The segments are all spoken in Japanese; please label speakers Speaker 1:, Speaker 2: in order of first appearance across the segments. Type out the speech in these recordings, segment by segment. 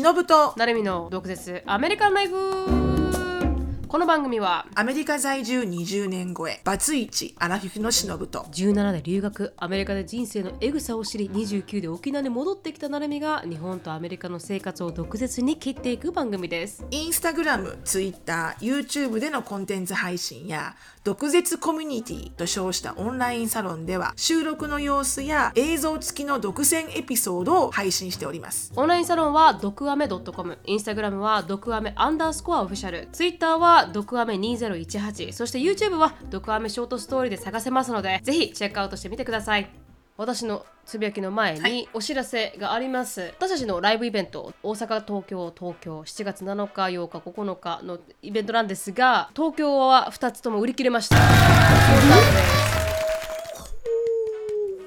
Speaker 1: 忍と。
Speaker 2: 成海の毒舌。アメリカンライフ。この番組は
Speaker 1: アメリカ在住20年超えバツイチアラフィフのしのぶと
Speaker 2: 17で留学アメリカで人生のエグさを知り29で沖縄に戻ってきたなるみが日本とアメリカの生活を毒舌に切っていく番組です
Speaker 1: インスタグラム、ツイッター、YouTube でのコンテンツ配信や毒舌コミュニティと称したオンラインサロンでは収録の様子や映像付きの独占エピソードを配信しております。
Speaker 2: オンラインサロンは毒アメ .com インスタグラムは毒アメアンダースコアオフィシャルツイッターは毒アメ2018そして YouTube は毒アメショートストーリーで探せますのでぜひチェックアウトしてみてください。私のつぶやきの前
Speaker 1: は
Speaker 2: にお知らせがあります、私たちのライブイベント大阪東京東京7月7日8日9日のイベントなんですが東京は2つとも売り切れました。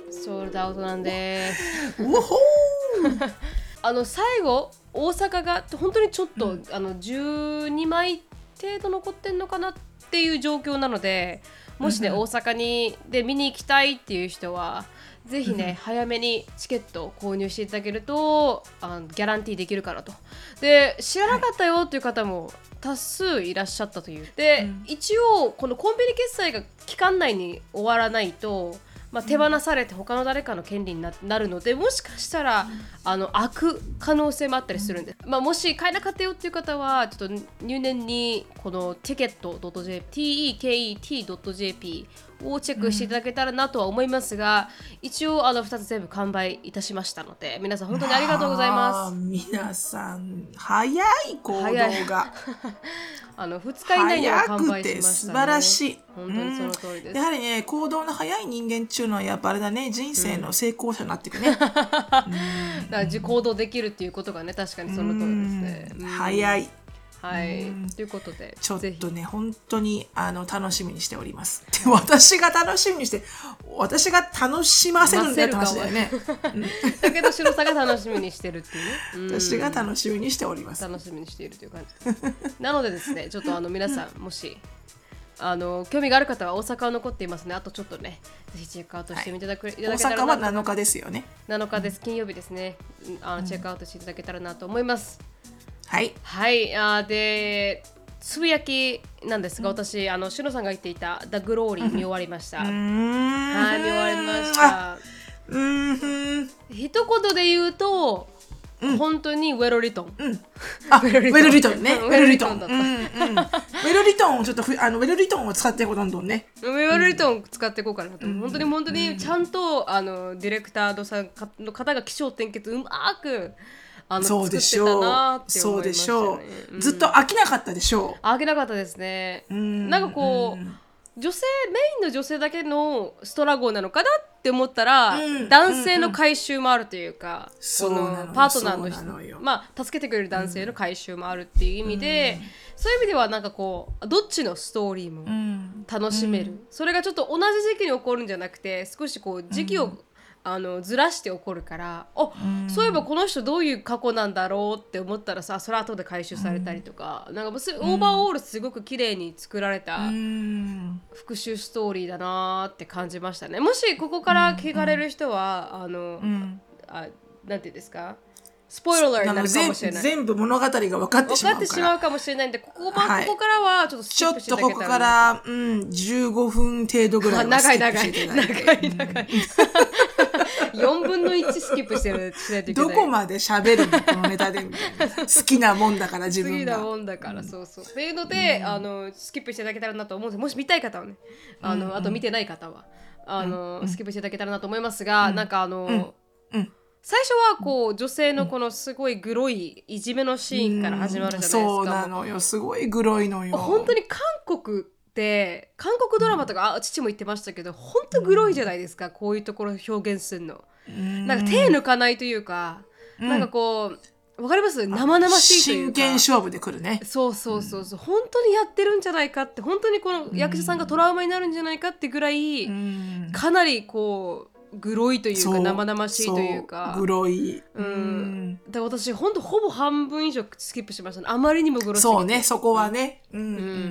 Speaker 2: ソールドアウトなんです。あの最後大阪が本当にちょっと、あの12枚程度残ってんのかなっていう状況なのでもしね、大阪にで見に行きたいっていう人はぜひね、早めにチケットを購入していただけるとあのギャランティーできるかなと。で知らなかったよっていう方も多数いらっしゃったという。で、一応このコンビニ決済が期間内に終わらないとまあ、手放されて他の誰かの権利にななるのでもしかしたら、あの開く可能性もあったりするんで、まあ、もし買えなかったよっていう方はちょっと入念にこの ticket.jp tek.jp をチェックしていただけたらなとは思いますが、一応あの2つ全部完売いたしましたので皆さん本当にありがとうございます。
Speaker 1: 皆さん早い行動が
Speaker 2: あの2日以内には
Speaker 1: 早
Speaker 2: 完売
Speaker 1: く
Speaker 2: しました、ね、
Speaker 1: て素晴らしい。
Speaker 2: 本当にその通りです
Speaker 1: うんやはりね行動の早い人間っていうのはやっぱあれだね人生の成功者になっていくね。
Speaker 2: だから自行動できるっていうことがね確かにその通りですね。
Speaker 1: うん
Speaker 2: うん
Speaker 1: 早い。
Speaker 2: はい、ということで
Speaker 1: ちょっとね、本当にあの楽しみにしております。で 私が楽しみにして、私が楽しませるんだよって話だよね。
Speaker 2: だけど白さが楽しみにしてるっていう。ね、うん。
Speaker 1: 私が楽しみにしております。
Speaker 2: 楽しみにしているという感じ。ですなのでですねちょっとあの皆さんもしあの興味がある方は大阪は残っていますね。あとちょっとねぜひチェックアウトしてみていただく、い、た
Speaker 1: 大阪は
Speaker 2: なと
Speaker 1: 7日です。よね。
Speaker 2: 7日です金曜日ですねうんあのチェックアウトしていただけたらなと思います、
Speaker 1: はい。
Speaker 2: はいあーでつぶやきなんですが、私あのしのさんが言っていた「The Glory」見終わりました、
Speaker 1: うーん。
Speaker 2: はい見終わりまし
Speaker 1: あ。
Speaker 2: た
Speaker 1: うーん。
Speaker 2: 一言で言うと、本当にウェロリトン、
Speaker 1: あ、ウェルリトンね。
Speaker 2: うん
Speaker 1: ウェルリトン。
Speaker 2: だった
Speaker 1: うんうん。ウェルリトンをちょっとふ、あの、ウェルリトンを使っていこう、どんどんね。
Speaker 2: ウェルリトン使っていこうかなと、本当に本当にちゃんとあのディレクターさんかの方が起承転結うまくあの
Speaker 1: そうでしょ
Speaker 2: な
Speaker 1: う。
Speaker 2: って思いました
Speaker 1: そうでしょ
Speaker 2: ね
Speaker 1: う。ずっと飽きなかったでしょ
Speaker 2: あげなかったですね、
Speaker 1: ん。
Speaker 2: なんかこう、女性メインの女性だけのストラゴなのかなって思ったら、
Speaker 1: うん。
Speaker 2: 男性の回収もあるというか、
Speaker 1: その
Speaker 2: パートナーの
Speaker 1: そうなのよ。
Speaker 2: まあ助けてくれる男性の回収もあるっていう意味で、そういう意味ではなんかこうどっちのストーリーも
Speaker 1: う。うん。
Speaker 2: 楽しめる、それがちょっと同じ時期に起こるんじゃなくて少しこう時期を、あのずらして起こるからあ、そういえばこの人どういう過去なんだろうって思ったらさそれ後で回収されたりとか、なんかもうすオーバーオールすごく綺麗に作られた
Speaker 1: うん。
Speaker 2: 復讐ストーリーだなーって感じましたね。もしここから聞かれる人は、あの、
Speaker 1: うん。
Speaker 2: あなんていうんですか？スポイラーになるか
Speaker 1: 全
Speaker 2: もしれない。
Speaker 1: 全部物語が分かってしまうから。
Speaker 2: 分かってしまうかもしれないんでここ,、ま
Speaker 1: はい。
Speaker 2: ここからはちょっとスキ
Speaker 1: ちょっ
Speaker 2: ップしていただ
Speaker 1: とここか
Speaker 2: ら
Speaker 1: うん、15分程度ぐらいは
Speaker 2: 長い
Speaker 1: スキップ
Speaker 2: 長い
Speaker 1: していただいて。
Speaker 2: 長い長い4分の1スキップしてるしないといけない。
Speaker 1: どこまで喋るのこのネタで。みたいな好きなもんだから自分が。
Speaker 2: 次なもんだから、そうそう。っていうので、あのスキップしていただけたらなと思うんです。もし見たい方はね。あの、あと見てない方は。あの、スキップしていただけたらなと思いますが、なんかあの、
Speaker 1: うん。
Speaker 2: 最初はこう女性のこのすごいグロいいじめのシーンから始まるじゃないですか、
Speaker 1: そうなのよ。すごいグロいのよ。
Speaker 2: 本当に韓国って韓国ドラマとか、あ父も言ってましたけど本当グロいじゃないですか、こういうところを表現するの。
Speaker 1: うん。
Speaker 2: なんか手抜かないというか、なんかこうわかります？生々しいという
Speaker 1: 真
Speaker 2: か
Speaker 1: 剣勝負で来るね。
Speaker 2: そうそうそうそう、本当にやってるんじゃないかって本当にこの役者さんがトラウマになるんじゃないかってぐらい、
Speaker 1: うん。
Speaker 2: かなりこうグロいというか生々しいというか。
Speaker 1: グロい。
Speaker 2: うん。だから私本当ほぼ半分以上スキップしました。ねあまりにもグロすぎて。
Speaker 1: そうねそこはね。うんう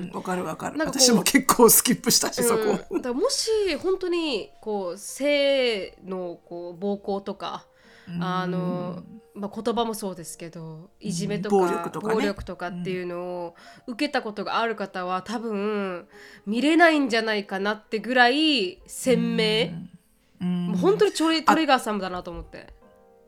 Speaker 1: ん。わかるわかる。私も結構スキップしたしそこ。
Speaker 2: うんだもし本当にこう性のこう暴行とか、あの、まあ、言葉もそうですけどいじめとか,、
Speaker 1: 暴力とかね。
Speaker 2: 暴力とかっていうのを受けたことがある方は多分見れないんじゃないかなってぐらい鮮明、もう本当にトレトレガー様だなと思って。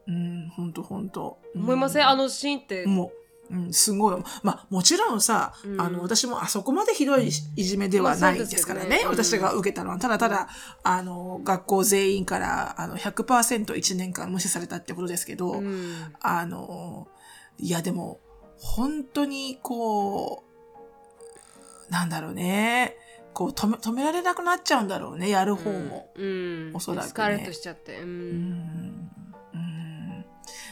Speaker 1: うん本当本当。
Speaker 2: 思いません、あのシーンって、
Speaker 1: もう、うん、すごい。まあ、もちろんさ、あの、私もあそこまでひどいいじめではないですからね。
Speaker 2: まあそうです
Speaker 1: 私が受けたのは、ただただ、あの、学校全員から、あの、100%一年間無視されたってことですけど、
Speaker 2: うん。
Speaker 1: あの、いや、でも、本当に、こう、なんだろうね。こう止め、止められなくなっちゃうんだろうね、やる方も。
Speaker 2: うん、
Speaker 1: おそらくね。
Speaker 2: スカーレットしちゃって、うん。
Speaker 1: うん。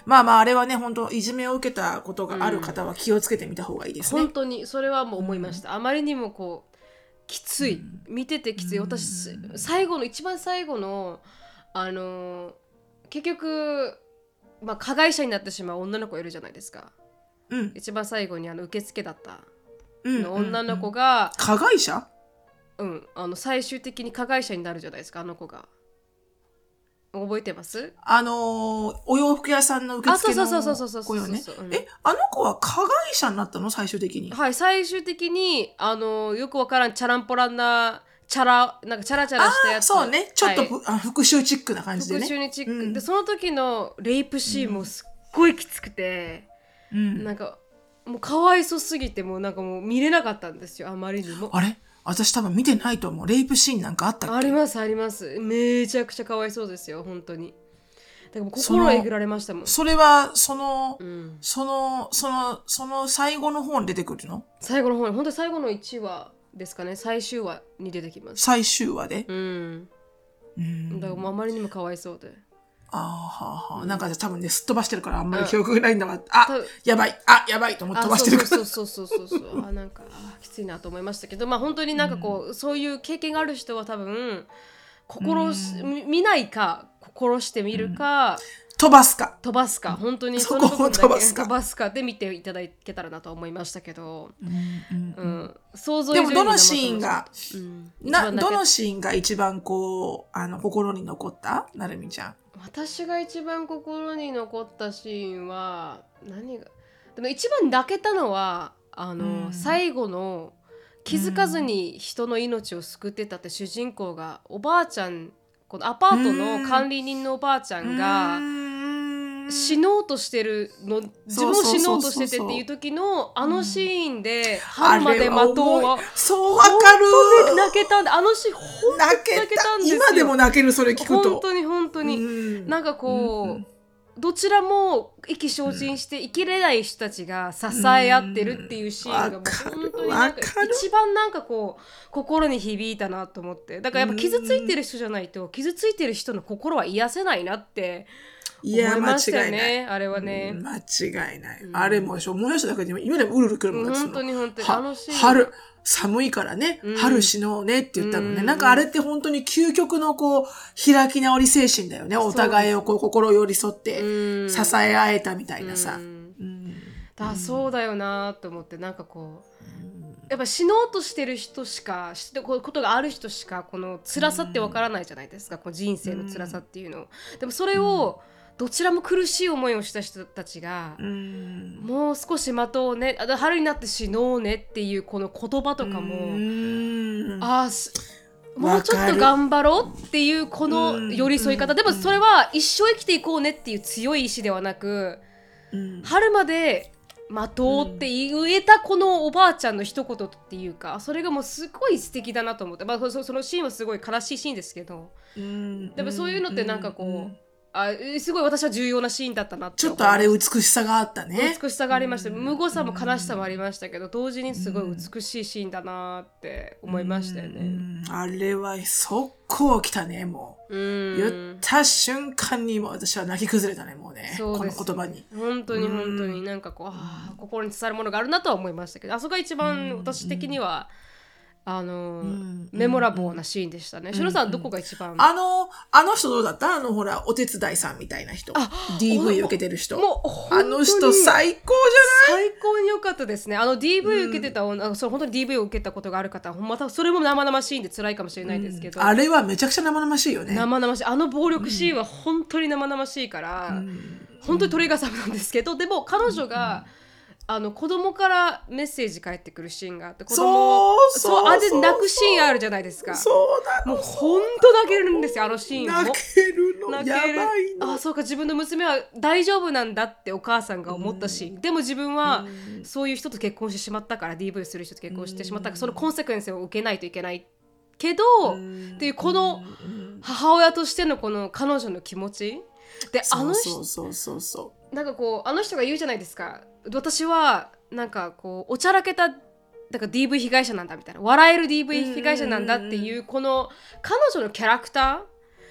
Speaker 1: まあまあ、あれはね、本当いじめを受けたことがある方は気をつけてみた方がいいですね。
Speaker 2: 本当にそれはもう思いました、あまりにもこうきつい、見ててきつい。私最後の一番最後のあのー結局、まあ、加害者になってしまう女の子いるじゃないですか。
Speaker 1: うん。
Speaker 2: 一番最後にあの受付だった。
Speaker 1: うん。
Speaker 2: の女の子が、
Speaker 1: 加害者？
Speaker 2: うんあの最終的に加害者になるじゃないですかあの子が。覚えてます？
Speaker 1: あのーお洋服屋さんの受付の
Speaker 2: あそうそうそうそうそう
Speaker 1: 子よね
Speaker 2: そうそう。うん。
Speaker 1: え、あの子は加害者になったの？最終的に。
Speaker 2: はい最終的にあのよくわからんチャランポランなチャラなんかチャラチャラしたやつ。
Speaker 1: そうね。ちょっと
Speaker 2: はい。
Speaker 1: 復讐チックな感じでね。
Speaker 2: 復讐にチック、
Speaker 1: うん。
Speaker 2: でその時のレイプシーンもすっごいきつくて、
Speaker 1: うん。
Speaker 2: なんかもうかわいそすぎてもうなんかもう見れなかったんですよあまりにも。
Speaker 1: あれ？私多分見てないと思う。レイプシーンなんかあったっけ？
Speaker 2: ありますあります。めちゃくちゃかわいそうですよ本当に。だから心えぐられましたもん、
Speaker 1: それは、その、
Speaker 2: うん、
Speaker 1: その、その、その最後の方に出てくるの？
Speaker 2: 最後の方に。本当に最後の1話ですかね。最終話に出てきます。
Speaker 1: 最終話で？
Speaker 2: うん。
Speaker 1: うん。
Speaker 2: だからあまりにもかわいそうで
Speaker 1: あーはあはあ、なんか多分ね、すっ飛ばしてるからあんまり記憶がないんだわ。あやばい、あ、やばいと思って
Speaker 2: あ
Speaker 1: 飛ばしてるから。
Speaker 2: そうそうそうそうそうそうあなんかあきついなと思いましたけどまあ本当になんかこう、そういう経験がある人は多分心し、み見ないか心してみるか、
Speaker 1: 飛ばすか。
Speaker 2: 飛ばすか本当に
Speaker 1: そこを
Speaker 2: の部分だけ
Speaker 1: 飛ばすか
Speaker 2: 飛ばすかで見ていただけたらなと思いましたけど、
Speaker 1: うん
Speaker 2: うん想像
Speaker 1: で
Speaker 2: 以上に
Speaker 1: もどのシーンが、
Speaker 2: うん、
Speaker 1: な、どのシーンが一番こう、あの、心に残ったなるみちゃん。
Speaker 2: 私が一番心に残ったシーンは何がでも一番泣けたのはあの、
Speaker 1: うん。
Speaker 2: 最後の気づかずに人の命を救ってたって主人公がおばあちゃんこのアパートの管理人のおばあちゃんが死のうとしてるの自分も死のうとしててっていう時のあのシーンで春まで待とう。は
Speaker 1: そう、わか
Speaker 2: 本当に
Speaker 1: る。
Speaker 2: 泣けたんであのシーン本当に
Speaker 1: 泣けた。
Speaker 2: んですよ。
Speaker 1: 今でも泣ける、それ聞くと。
Speaker 2: 本当に本当に、
Speaker 1: うん。
Speaker 2: なんかこう、
Speaker 1: うん
Speaker 2: どちらも意気消沈して生きれない人たちが支え合ってるっていうシーンが本当になんか一番なんかこう心に響いたなと思って。だからやっぱ傷ついてる人じゃないと傷ついてる人の心は癒せないなって
Speaker 1: いや、間違いない。
Speaker 2: ねあれはね、
Speaker 1: うん間違いない。あれもでしょ、思い出しただけで今でもうるうるくるもん
Speaker 2: 本当に本当に
Speaker 1: 春、寒いからね、
Speaker 2: うん。
Speaker 1: 春死のうねって言ったのね。
Speaker 2: うん。
Speaker 1: なんかあれって本当に究極のこう、開き直り精神だよね。お互いをこう心寄り添って
Speaker 2: うん。
Speaker 1: 支え合えたみたいなさ。
Speaker 2: うん。
Speaker 1: うん。
Speaker 2: だそうだよなと思ってなんかこうやっぱ死のうとしてる人しか知ってこことがある人しかこの辛さってわからないじゃないですか、こう人生の辛さっていうのを。でもそれをどちらも苦しい思いをした人たちが、
Speaker 1: うん。
Speaker 2: もう少し待とうねあ春になって死のうねっていうこの言葉とかも、
Speaker 1: うん。
Speaker 2: あーすもうちょっと頑張ろうっていうこの寄り添い方、
Speaker 1: うん。
Speaker 2: でもそれは一生生きていこうねっていう強い意志ではなく、
Speaker 1: うん。
Speaker 2: 春まで待とうって言えたこのおばあちゃんの一言っていうかそれがもうすごい素敵だなと思って、まあ、そそのシーンはすごい悲しいシーンですけど
Speaker 1: うん。
Speaker 2: でもそういうのってなんかこう、
Speaker 1: ん
Speaker 2: あすごい私は重要なシーンだったなって
Speaker 1: ちょっとあれ美しさがあったね。
Speaker 2: 美しさがありました無誤さも悲しさもありましたけど同時にすごい美しいシーンだなって思いましたよ
Speaker 1: う
Speaker 2: ね。
Speaker 1: んあれは速攻来たね、もう。
Speaker 2: うん
Speaker 1: 言った瞬間にもう私は泣き崩れたね、もうね。この言葉に。
Speaker 2: 本当に本当になんかこう、あー心に伝わるものがあるなとは思いましたけどあそこが一番私的には、あのー
Speaker 1: ん
Speaker 2: メモラボーなシーンでしたね。しのさん、どこが一番、
Speaker 1: あの、あの人どうだった？あの、ほら、お手伝いさんみたいな人。DV 受けてる人。
Speaker 2: もう
Speaker 1: あの人最高
Speaker 2: 最高に良かったですね。あの DV 受けてた女、あそう本当に DV を受けたことがある方、またそれも生々しいんで辛いかもしれないですけど、
Speaker 1: じゃないあれはめちゃくちゃ生々しいよね。
Speaker 2: 生々しい。あの暴力シーンは本当に生々しいから、本当に鳥がさぶなんですけど、でも彼女が、あの子供からメッセージ返ってくるシーンがあって子供を
Speaker 1: そうそう。
Speaker 2: あ泣くシーンあるじゃないですか。
Speaker 1: そうなの。
Speaker 2: もう本当泣けるんですよあのシーン。も
Speaker 1: 泣けるの。や
Speaker 2: 泣ける
Speaker 1: ばいの。
Speaker 2: あそうか自分の娘は大丈夫なんだってお母さんが思ったし、でも自分はそういう人と結婚してしまったから DV する人と結婚してしまったからそのコンセクエンスを受けないといけないけど、っていうこの母親としてのこの彼女の気持ち。であの人
Speaker 1: そうそうそうそ
Speaker 2: なんかこうあの人が言うじゃないですか。私はなんかこうおちゃらけただから DV 被害者なんだみたいな。笑える DV 被害者なんだっていうこの彼女のキャラクタ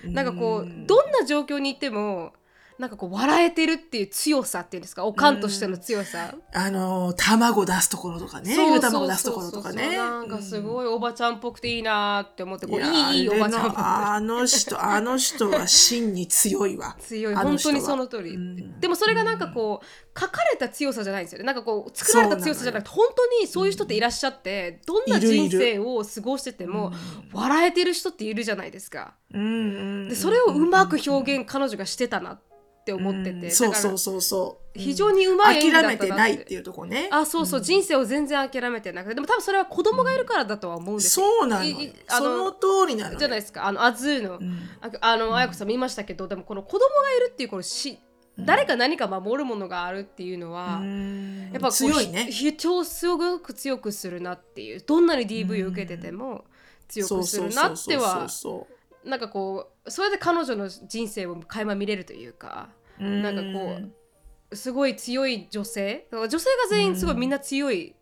Speaker 2: ー。なんかこうどんな状況にいてもなんかこう笑えてるっていう強さっていうんですかおかんとしての強さ、
Speaker 1: う。あの、卵出すところとかね。ゆで卵出すところとかね。
Speaker 2: なんかすごいおばちゃんっぽくていいなーって思ってこう
Speaker 1: いや
Speaker 2: いいいいおばちゃんっぽく。て
Speaker 1: あの人、あの人は真に強いわ。
Speaker 2: 強い。本当にその通り、
Speaker 1: うん。
Speaker 2: でもそれがなんかこう書かれた強さじゃないんですよね。なんかこう作られた強さじゃなくて本当にそういう人っていらっしゃってどんな人生を過ごしてても笑えてる人っているじゃないですか。
Speaker 1: うんうん
Speaker 2: でそれをうまく表現彼女がしてたなって思ってて、
Speaker 1: そう
Speaker 2: だから
Speaker 1: そうそうそう。
Speaker 2: 非常にうまい演技だ
Speaker 1: 諦め
Speaker 2: ったな
Speaker 1: てないっていうとこね。
Speaker 2: あそうそう、人生を全然諦めてなくて。でも多分それは子供がいるからだとは思うんですよ
Speaker 1: そうなの。
Speaker 2: あ
Speaker 1: そ
Speaker 2: の
Speaker 1: の通りなのよ。
Speaker 2: じゃないですか。あのアズーの、ああの綾子さん見ましたけどでもこの子供がいるっていうこのし誰か何か守るものがあるっていうのは、
Speaker 1: うん。
Speaker 2: やっぱこう
Speaker 1: 強いね。
Speaker 2: ひ人をすごく強くするなっていうどんなに DV を受けてても強くするなっては
Speaker 1: そう。
Speaker 2: なんかこうそれで彼女の人生を垣間見れるというかなんかこうすごい強い女性？女性が全員すごいみんな強い、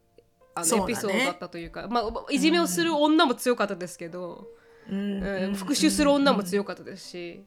Speaker 2: あのエピソードだったというかまあ、いじめをする女も強かったですけど、
Speaker 1: うん。
Speaker 2: うん復讐する女も強かったですし、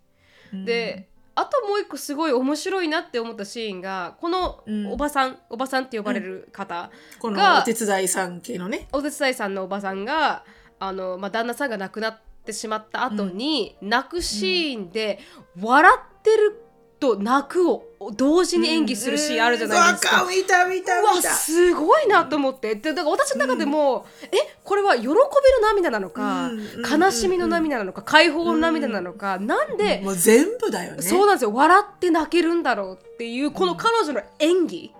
Speaker 2: であともう一個すごい面白いなって思ったシーンがこのおばさん、おばさんって呼ばれる方
Speaker 1: この
Speaker 2: が
Speaker 1: お手伝いさん系のね。
Speaker 2: お手伝いさんのおばさんがあの、まあ、旦那さんが亡くなってしまった後に、泣くシーンで笑ってると泣くを同時に演技するシーンあるじゃないですか。
Speaker 1: わか見た見た
Speaker 2: うわ
Speaker 1: 見た。
Speaker 2: すごいなと思って。でだから私の中でも、えこれは喜びの涙なのか、
Speaker 1: うんうん
Speaker 2: 悲しみの涙なのか解放の涙なのか、なんで、
Speaker 1: もう全部だよね。
Speaker 2: そうなんですよ。笑って泣けるんだろうっていうこの彼女の演技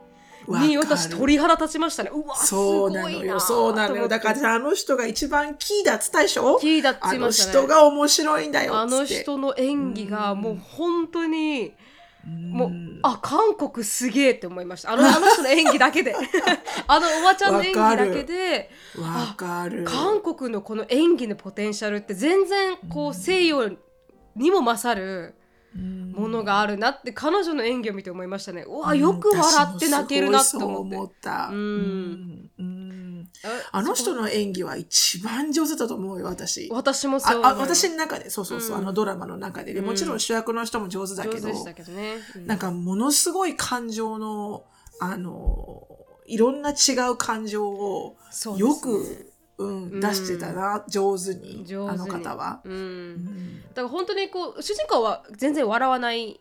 Speaker 2: に私鳥肌立ちましたね。うわす
Speaker 1: そう
Speaker 2: な
Speaker 1: なのよ、そうなのよ。だからあの人が一番キーだっつったでしょ？
Speaker 2: キーだっつましたね。
Speaker 1: 人が面白いんだよ。
Speaker 2: あの人の演技がもう本当に、もうあ韓国すげえって思いました。あのあの人の演技だけで。あのおばちゃんの演技だけで
Speaker 1: わかる。
Speaker 2: 韓国のこの演技のポテンシャルって全然こう西洋にも勝るものがあるなって彼女の演技を見て思いましたね。うわよく笑って泣けるなって思って。うんあ
Speaker 1: あの人の演技は一番上手だと思うよ、私。
Speaker 2: 私もそう
Speaker 1: ああ私の中で、そうそうそう、あのドラマの中で、でもちろん主役の人も上手だけど、
Speaker 2: けどね、うん。
Speaker 1: なんかものすごい感情の、あの、いろんな違う感情をよく、うん、出してたな、上手に、
Speaker 2: 上手に。
Speaker 1: あの方は。
Speaker 2: うん。
Speaker 1: うん。
Speaker 2: だから本当にこう主人公は全然笑わない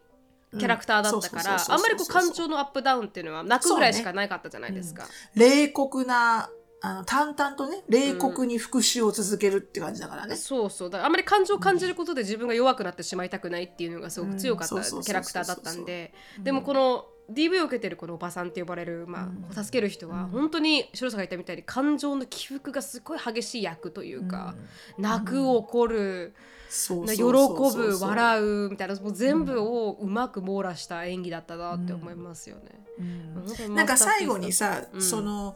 Speaker 2: キャラクターだったからあんまりこう感情のアップダウンっていうのは泣くぐらいしかなかったじゃないですか。
Speaker 1: 冷酷な、あの、淡々とね、冷酷に復讐を続けるって感じだからね。
Speaker 2: そうそう。だからあんまり感情を感じることで自分が弱くなってしまいたくないっていうのがすごく強かったキャラクターだったんで。でもこの DV を受けてるこのおばさんって呼ばれる、まあ、助ける人は本当に白さんが言ったみたいに感情の起伏がすごい激しい役というか、泣く怒る、喜ぶ笑うみたいなもう全部をうまく網羅した演技だったなって思いますよね。
Speaker 1: なんか最後にさ、
Speaker 2: うん。
Speaker 1: その、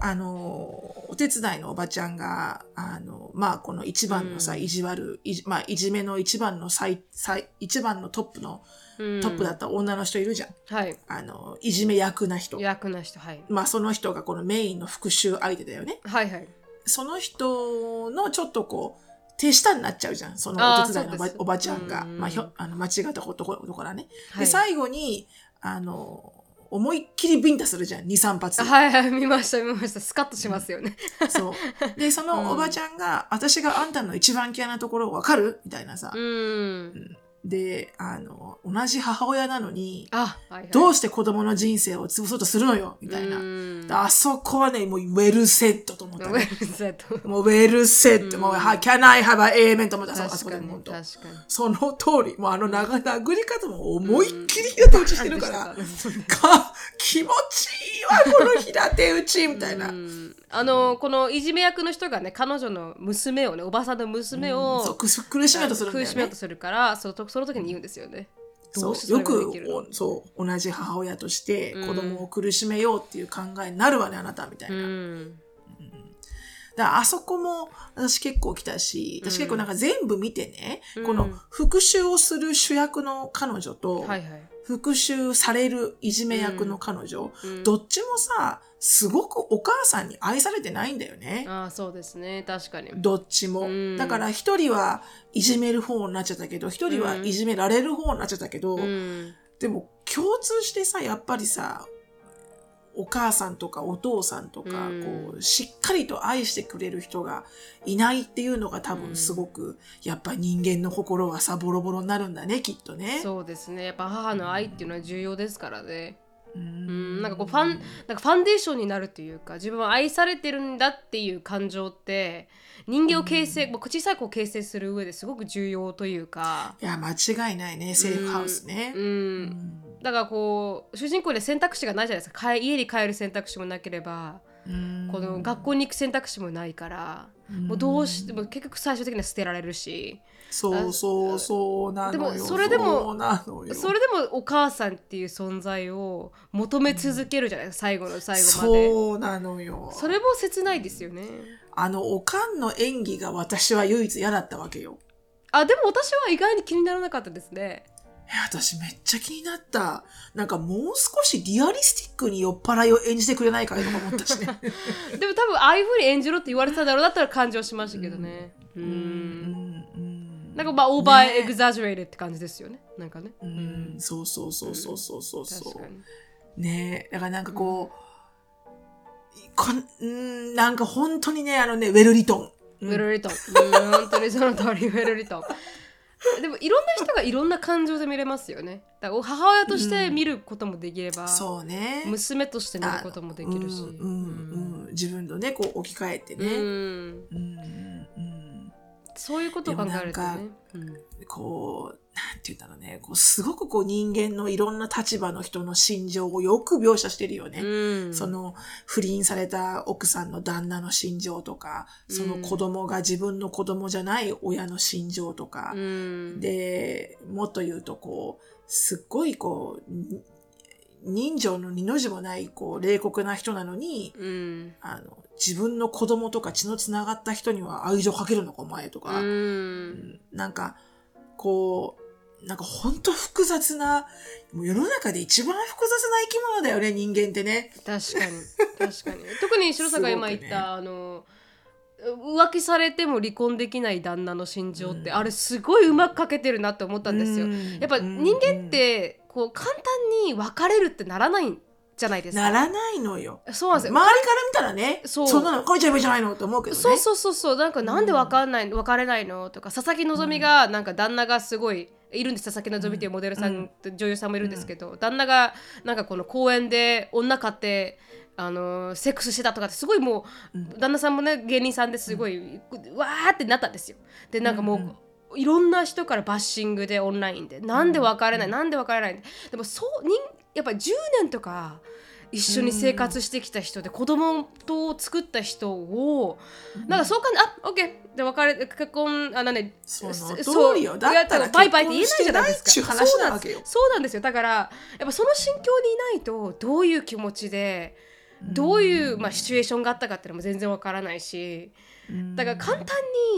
Speaker 1: あの、お手伝いのおばちゃんが、あの、まあ、この一番のさ、
Speaker 2: うん
Speaker 1: 意地悪、いじまあ、いじめの一番の最、最、一番のトップの、
Speaker 2: うん
Speaker 1: トップだった女の人いるじゃん。
Speaker 2: はい
Speaker 1: あの、いじめ役な人。
Speaker 2: 役な人はい
Speaker 1: まあ、その人がこのメインの復讐相手だよね。
Speaker 2: はいはい
Speaker 1: その人のちょっとこう、手下になっちゃうじゃん。そのお手伝いのおばちゃんが。
Speaker 2: うん
Speaker 1: まあ、ひょあの間違ったこところからね。
Speaker 2: はい
Speaker 1: で、最後に、あの、思いっきりビンタするじゃん23発
Speaker 2: はいはい見ました見ました。スカッとしますよね。
Speaker 1: そう。で そのおばちゃんが、私があんたの一番嫌いなところわかるみたいなさ、
Speaker 2: うん
Speaker 1: であの同じ母親なのに
Speaker 2: あはいはい。
Speaker 1: どうして子供の人生を潰そうとするのよみたいな、
Speaker 2: うん。
Speaker 1: あそこはねもうウェルセットと思った、
Speaker 2: ウェ
Speaker 1: ね、
Speaker 2: ルセット。
Speaker 1: もうウェルセット、もう、は Can I have a amen と思った、あそ
Speaker 2: 確かに
Speaker 1: こで本当。
Speaker 2: 確かに。
Speaker 1: その通り、もうあの長殴り方も思いっきり平手打ちしてるから、か、気持ちいいわ、この平手打ちみたいな。
Speaker 2: うん。あのこのいじめ役の人がね彼女の娘をねおばさんの娘を、
Speaker 1: そう、くす苦しめようとするんだよね。
Speaker 2: 苦しめようと。するからそのとその時に言うんですよね。ど
Speaker 1: そうよくおそう。同じ母親として子供を苦しめようっていう考えになるわね、あなたみたいな。
Speaker 2: うん
Speaker 1: だあそこも私結構来たし、私結構なんか全部見てね、
Speaker 2: うん
Speaker 1: この復讐をする主役の彼女と。復讐されるいじめ役の彼女、
Speaker 2: うん
Speaker 1: どっちもさ、すごくお母さんに愛されてないんだよね。
Speaker 2: ああそうですね確かに。
Speaker 1: どっちも。
Speaker 2: うん
Speaker 1: だから一人はいじめる方になっちゃったけど、一人はいじめられる方になっちゃったけど、
Speaker 2: うん
Speaker 1: でも共通してさ、やっぱりさ、お母さんとかお父さんとか、
Speaker 2: うん
Speaker 1: こう、しっかりと愛してくれる人がいないっていうのが多分すごく、やっぱ人間の心はさ、ボロボロになるんだね、きっとね。
Speaker 2: そうですねやっぱ母の愛っていうのは重要ですからね。
Speaker 1: う
Speaker 2: うん。んなんかこうファンなんかファンデーションになるっていうか自分は愛されてるんだっていう感情って人間を形成、もう小さい子を形成する上ですごく重要というか。
Speaker 1: いや、間違いないね、セーフハウスね。
Speaker 2: うん。
Speaker 1: うん。
Speaker 2: だからこう主人公で選択肢がないじゃないですか。帰家に帰る選択肢もなければ、
Speaker 1: うん。
Speaker 2: この学校に行く選択肢もないから、もうどうしても結局最終的には捨てられるし
Speaker 1: そうそうそうなのよ。
Speaker 2: でもそれでも
Speaker 1: そ
Speaker 2: れでもお母さんっていう存在を求め続けるじゃない？ですか、最後の最後まで
Speaker 1: そうなのよ。
Speaker 2: それも切ないですよね
Speaker 1: あの、おかんの演技が私は唯一嫌だったわけよ。
Speaker 2: あでも私は意外に気にならなかったですね
Speaker 1: え、私めっちゃ気になった。なんかもう少しリアリスティックに酔っ払いを演じてくれないかなとか思ったしね。
Speaker 2: でも多分ああいう風に演じろって言われてただろうだったら感情しましたけどねうん
Speaker 1: うんうん
Speaker 2: なんかまあオーバー
Speaker 1: ね
Speaker 2: エグザジュレイレって感じですよねなんかね
Speaker 1: うん、そうそうそうそうそうそうそう
Speaker 2: 確か。に
Speaker 1: ねえ、だからなんかこう、こんうんなんか本当にね、あのね、ウェルリトン。うん
Speaker 2: ウェルリトン。うん、本当にその通り、ウェルリトン。でもいろんな人がいろんな感情で見れますよね。だから母親として見ることもできれば、
Speaker 1: そうね。
Speaker 2: 娘として見ることもできるし。
Speaker 1: うんうんうん、自分のね、こう置き換えてね。
Speaker 2: うん
Speaker 1: うんうんうん
Speaker 2: そういうことを考えるとね。うん
Speaker 1: こう、なんて言うんだろうね。こうすごくこう人間のいろんな立場の人の心情をよく描写してるよね。
Speaker 2: うん
Speaker 1: その不倫された奥さんの旦那の心情とか、その子供が自分の子供じゃない親の心情とか、
Speaker 2: うん
Speaker 1: で、もっと言うとこう、すっごいこう、に人情の二の字もない、こう、冷酷な人なのに、
Speaker 2: うん
Speaker 1: あの、自分の子供とか血のつながった人には愛情かけるのか、お前とか、
Speaker 2: うん
Speaker 1: なんか、こう、なんか本当複雑な、もう世の中で一番複雑な生き物だよね、人間ってね。
Speaker 2: 確かに確かに特に白さんが今言った、
Speaker 1: ね
Speaker 2: あの浮気されても離婚できない旦那の心情って、あれすごいうまく書けてるなって思ったんですよ。やっぱ人間ってこう簡単に別れるってならないんじゃないですか。
Speaker 1: ならないのよ。
Speaker 2: そうなんですよ。
Speaker 1: 周りから見たらね、
Speaker 2: そう
Speaker 1: そんなの書いちゃいいじゃないのって思うけどね。
Speaker 2: そうそうそうそうなんかなんで別かんない、別れないのとか佐々木希がなんか旦那がすごいいるんです佐々木希っていうモデルさん、女優さんもいるんですけど、旦那がなんかこの公園で女買ってあのセックスしてたとかってすごいもう、旦那さんもね芸人さんですごい、わーってなったんですよ。でなんかもう、いろんな人からバッシングでオンラインで。なんで別れない、なんで別れない？でもそう人やっぱ10年とか一緒に生活してきた人で子供と作った人を、なんかそうかあオッケー。で別れ結婚あのね
Speaker 1: その
Speaker 2: そ
Speaker 1: 通りよ。だったら
Speaker 2: バイバイって言えないじゃないですか。そうなんです。よ。だからやっぱその心境にいないとどういう気持ちでどういう、まあ、シチュエーションがあったかっていうのも全然わからないしだから簡単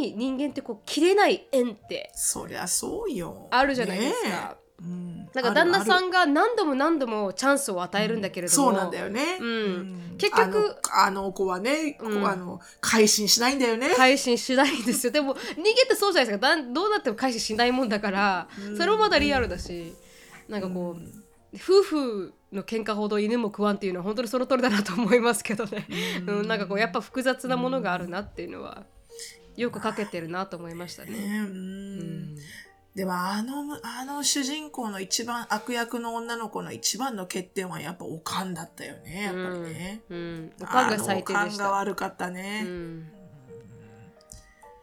Speaker 2: に人間ってこう切れない縁って
Speaker 1: そりゃそうよ。
Speaker 2: あるじゃないです
Speaker 1: ね
Speaker 2: か。
Speaker 1: え。うん
Speaker 2: なんか旦那さんが何度も何度もチャンスを与えるんだけれども、
Speaker 1: そうなんだよね。
Speaker 2: うん結局
Speaker 1: あの子はね、こう
Speaker 2: うん
Speaker 1: あの、改心しないんだよね。
Speaker 2: 改心しないんですよでも人間ってそうじゃないですかだんどうなっても改心しないもんだから、それもまだリアルだしなんかこう、夫婦の喧嘩ほど犬も食わんっていうのは本当にその通りだなと思いますけどね、うん、なんかこうやっぱ複雑なものがあるなっていうのはよくかけてるなと思いましたね。
Speaker 1: ねうん
Speaker 2: うん
Speaker 1: でもあの、あの主人公の一番悪役の女の子の一番の欠点はやっぱおかんだったよね、やっぱりね。
Speaker 2: うん、おかんが最低でした。
Speaker 1: 悪かったね。
Speaker 2: うん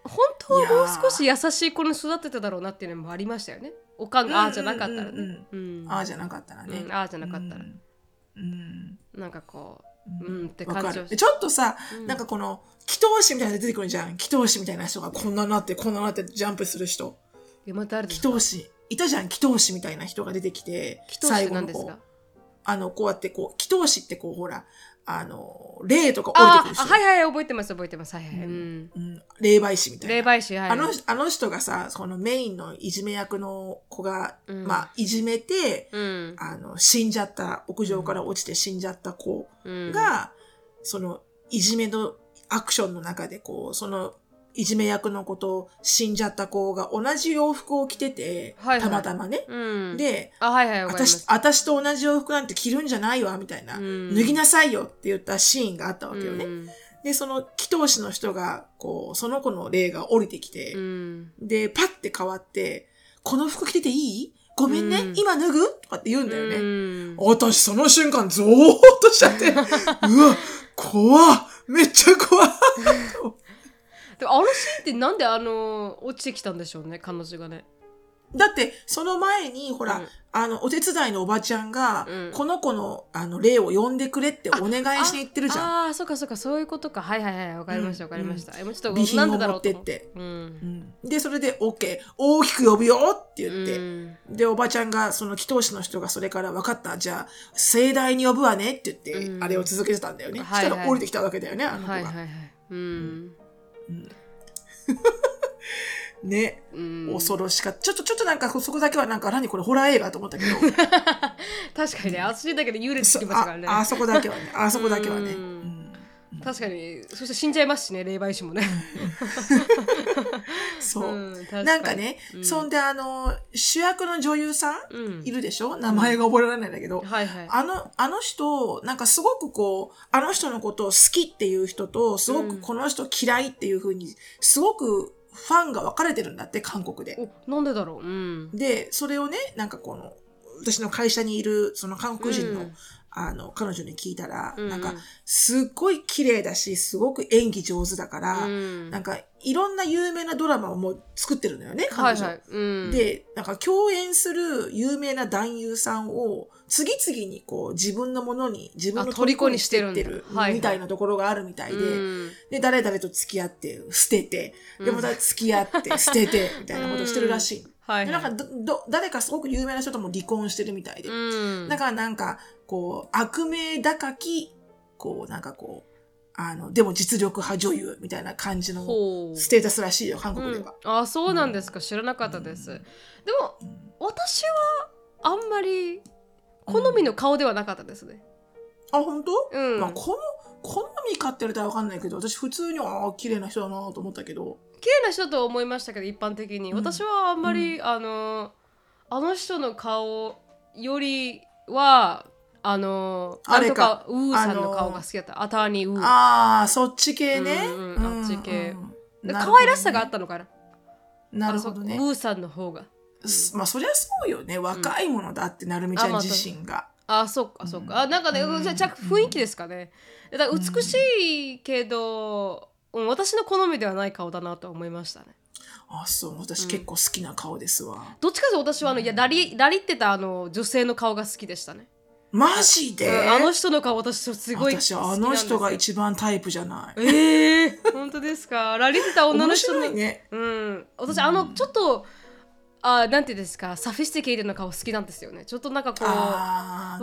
Speaker 2: 本当はもう少し優しい子に育てただろうなっていうのもありましたよね。おかんがああじゃなかったらね。うん。
Speaker 1: ああじゃなかったらね。
Speaker 2: うん。ああじゃなかったら。
Speaker 1: うん。うん
Speaker 2: なんかこう、うん。って
Speaker 1: わ
Speaker 2: 感じ
Speaker 1: ちょっとさ、
Speaker 2: うん
Speaker 1: なんかこの祈祷師みたいなの出てくるじゃん。祈祷師みたいな人がこんななってこんななってジャンプする人。祈祷師いたじゃん。祈祷師みたいな人が出てきて
Speaker 2: 祈祷師なんですか？
Speaker 1: あのこうやってこう祈祷師ってこうほらあの霊とか降りてくる人。
Speaker 2: ああはいはい覚えてます覚えてます。はいはい、うん。
Speaker 1: うん、霊媒師みたいな。
Speaker 2: 霊媒師はい
Speaker 1: あのあの人がさこのメインのいじめ役の子が、
Speaker 2: うん。
Speaker 1: まあいじめて
Speaker 2: うん。
Speaker 1: あの死んじゃった屋上から落ちて死んじゃった子
Speaker 2: うん。
Speaker 1: が、そのいじめのアクションの中でこうそのいじめ役の子と死んじゃった子が同じ洋服を着てて、
Speaker 2: はいはい。
Speaker 1: たまたまね。
Speaker 2: うん、
Speaker 1: で、
Speaker 2: あはいはい
Speaker 1: 私、私と同じ洋服なんて着るんじゃないわ、みたいな。
Speaker 2: うん。
Speaker 1: 脱ぎなさいよって言ったシーンがあったわけよね。
Speaker 2: うん。
Speaker 1: で、その祈祷師の人が、こう、その子の霊が降りてきて、
Speaker 2: うん。
Speaker 1: で、パッて変わって、この服着てていい？ごめんね、
Speaker 2: うん。
Speaker 1: 今脱ぐ？とかって言うんだよね。
Speaker 2: うん。
Speaker 1: 私その瞬間ゾーッとしちゃって、うわ、怖っめっちゃ怖っ
Speaker 2: でもあのシーンってなんであの落ちてきたんでしょうね彼女がね。
Speaker 1: だって、その前に、ほら、
Speaker 2: うん。
Speaker 1: あの、お手伝いのおばちゃんが、
Speaker 2: うん。
Speaker 1: この子の、あの、霊を呼んでくれってお願いしに行ってるじゃん。
Speaker 2: ああーそうかそうかそういうことか。はいはいはいわかりましたわかりました、えもうちょっと
Speaker 1: 備品
Speaker 2: んでだろ
Speaker 1: 持
Speaker 2: うと思
Speaker 1: ってって。
Speaker 2: うん。
Speaker 1: うん。で、それで、OK、大きく呼ぶよって言って、
Speaker 2: うん。
Speaker 1: で、おばちゃんが、その祈祷師の人がそれから分かった、じゃあ、盛大に呼ぶわねって言って、
Speaker 2: うん。
Speaker 1: あれを続けてたんだよね。
Speaker 2: はいはい。
Speaker 1: そしたら降りてきたわけだよね、あの子が。
Speaker 2: はいはいはい。うん、
Speaker 1: ね、
Speaker 2: うん、
Speaker 1: 恐ろしかった。ちょっと、ちょっとなんか、そこだけはなんか、何これ、ホラー映画と思ったけど。
Speaker 2: 確かにね。あっちだけで幽霊つ
Speaker 1: そ
Speaker 2: きますからね。
Speaker 1: ああそこだけはね、あそこだけはね。
Speaker 2: 確かにそして死んじゃいますしね霊媒師もね。
Speaker 1: そう。
Speaker 2: うん
Speaker 1: なんかね、
Speaker 2: うん。
Speaker 1: そんであの、主役の女優さん
Speaker 2: うん。
Speaker 1: いるでしょ？名前が覚えられないんだけど。
Speaker 2: はいはい。
Speaker 1: あの、あの人、なんかすごくこう、あの人のことを好きっていう人と、すごくこの人嫌いっていう風に、すごくファンが分かれてるんだって、韓国で。
Speaker 2: おなんでだろう？うん。
Speaker 1: で、それをね、なんかこの、私の会社にいる、その韓国人の、
Speaker 2: うん
Speaker 1: あの、彼女に聞いたら、
Speaker 2: うん。
Speaker 1: なんか、すっごい綺麗だし、すごく演技上手だから、
Speaker 2: うん。
Speaker 1: なんか、いろんな有名なドラマをもう作ってるのよね、彼女。
Speaker 2: はい。はい、うん、
Speaker 1: で、なんか共演する有名な男優さんを次々にこう自分のものに、自分の
Speaker 2: あ虜にしてる
Speaker 1: てる
Speaker 2: はいはい。
Speaker 1: みたいなところがあるみたいで、
Speaker 2: うん。
Speaker 1: で、誰々と付き合って捨てて、で、また付き合って捨てて、みたいなことをしてるらしい。
Speaker 2: はい
Speaker 1: で、なんかど、ど、誰かすごく有名な人とも離婚してるみたいで。
Speaker 2: うん。
Speaker 1: だからなんか、こう、悪名高き、こう、なんかこう、あの、でも実力派女優みたいな感じのステータスらしいよ、韓国では。
Speaker 2: うん、あそうなんですか、知らなかったです、でも私はあんまり好みの顔ではなかったですね。
Speaker 1: あ、本当？
Speaker 2: うん、
Speaker 1: まあ、この、好みかって言われたらわかんないけど、私普通に、ああ、綺麗な人だなと思ったけど。
Speaker 2: 綺麗な人だと思いましたけど一般的に、
Speaker 1: うん。
Speaker 2: 私はあんまり、あのあの人の顔よりはあの
Speaker 1: あれか。
Speaker 2: ウーさんの顔が好きだった、アターニーウー。
Speaker 1: ああ、そっち系ね。
Speaker 2: うんうんあっち系。
Speaker 1: うん
Speaker 2: 可愛らしさがあったのかな。
Speaker 1: なるほどね。
Speaker 2: あのウーさんの方が。
Speaker 1: すまあ、そりゃそうよね。若いものだって、なるみちゃん自身が。
Speaker 2: あそっかそっか、あなんかね、じゃ雰囲気ですかね。だから美しいけど、うん私の好みではない顔だなと思いましたね。
Speaker 1: あそう、私結構好きな顔ですわ。
Speaker 2: どっちかというと私はあのいやラリラリってたあの女性の顔が好きでしたね、
Speaker 1: マジで？
Speaker 2: うんあの人の顔私すごい好き
Speaker 1: 私、あの人が一番タイプじゃない。
Speaker 2: ええー、本当ですか？ラリってた女の
Speaker 1: 面
Speaker 2: 人の
Speaker 1: 白いね。
Speaker 2: うん。私あのちょっとあなんていうんですか？ sophisticated な顔好きなんですよね。ちょっとなんかこう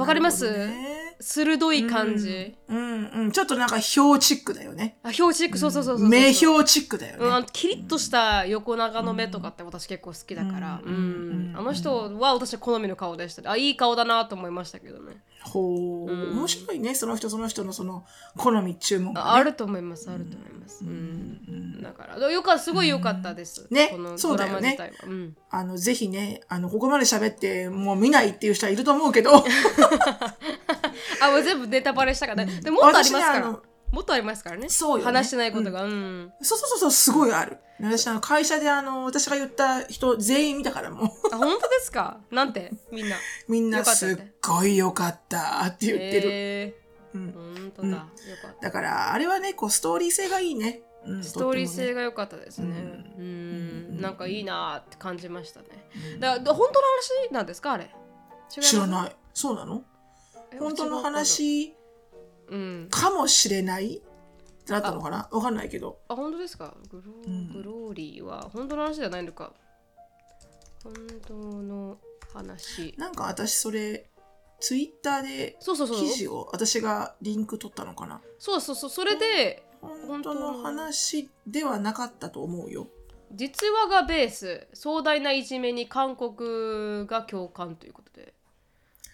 Speaker 2: わかります？
Speaker 1: ね
Speaker 2: 鋭い感じ。
Speaker 1: うんうん。ちょっとなんか表チックだよね。
Speaker 2: あ、表チック、そうそうそうそう。
Speaker 1: 目表チックだよ
Speaker 2: うん、キリッとした横長の目とかって私結構好きだから、
Speaker 1: う
Speaker 2: うんんあの人は私好みの顔でしたねあいい顔だなと思いましたけどね
Speaker 1: ほう。面白いね。その人その人のその好み注文が、ね。
Speaker 2: ああると思いますあると思います、うんだからよかすごい良かったです、
Speaker 1: ね
Speaker 2: このド
Speaker 1: そうだよね。
Speaker 2: うん、
Speaker 1: あの、ぜひね、あの、ここまで喋って、もう見ないっていう人はいると思うけど、
Speaker 2: あもう全部ネタバレしたから。ね、でももっとありますからもっとありますからね。
Speaker 1: そうよね。
Speaker 2: 話してないことが。うん、
Speaker 1: そうそうそうそう、すごいある。私、あの、会社であの、私が言った人全員見たからもう、
Speaker 2: あ本当ですか？なんて？みんな。
Speaker 1: みん
Speaker 2: よ
Speaker 1: なすっごい良かったって言ってる。
Speaker 2: え。
Speaker 1: うん。
Speaker 2: ー、本当だ、よかった。
Speaker 1: だから、あれはね、こう、ストーリー性がいいね。うん
Speaker 2: ストーリー性
Speaker 1: が。
Speaker 2: が良かったですね。
Speaker 1: う
Speaker 2: うん、なんかいいなーって感じましたね。だから本当の話なんですか？あれ？
Speaker 1: 知らない。そうなの？
Speaker 2: え
Speaker 1: 本当の。話
Speaker 2: うん。
Speaker 1: かもしれない？ってなったのかな？わかんないけど。
Speaker 2: あ本当ですか？グロ,、
Speaker 1: うん
Speaker 2: グローリーは本当の話じゃないのか。本当の話。
Speaker 1: なんか私それ、ツイッターで。記事を私がリンク取ったのかな？
Speaker 2: そうそうそう。それで
Speaker 1: 本当の話ではなかったと思うよ。
Speaker 2: 実話がベース、壮大ないじめに韓国が共感ということで。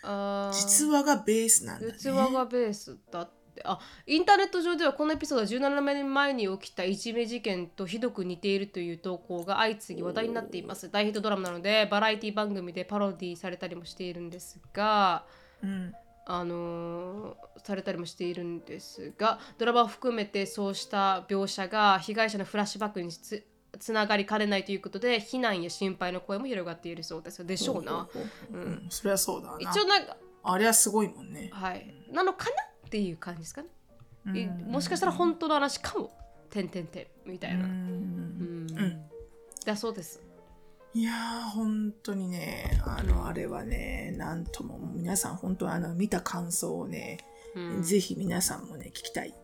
Speaker 2: あー
Speaker 1: 実話がベースなんだね。
Speaker 2: 実話がベースだってあインターネット上ではこのエピソードは17年前に起きたいじめ事件とひどく似ているという投稿が相次ぎ話題になっています大ヒットドラマなのでバラエティ番組でパロディされたりもしているんですが
Speaker 1: うん。
Speaker 2: あのーされたりもしているんですがドラマを含めてそうした描写が被害者のフラッシュバックにつつながりかねないということで非難や心配の声も広がっているそうですでしょうな
Speaker 1: うん。それはそうだな。
Speaker 2: 一応なんか
Speaker 1: あれはすごいもんね。
Speaker 2: はいなのかなっていう感じですかねもしかしたら本当の話かも。てんてんてんみたいな。
Speaker 1: う
Speaker 2: うん
Speaker 1: ん
Speaker 2: だそうです。
Speaker 1: いやー、本当にね、あの、あれはね、なんとも、皆さん本当あの、見た感想をね、
Speaker 2: うん
Speaker 1: ぜひ皆さんもね、聞きたい。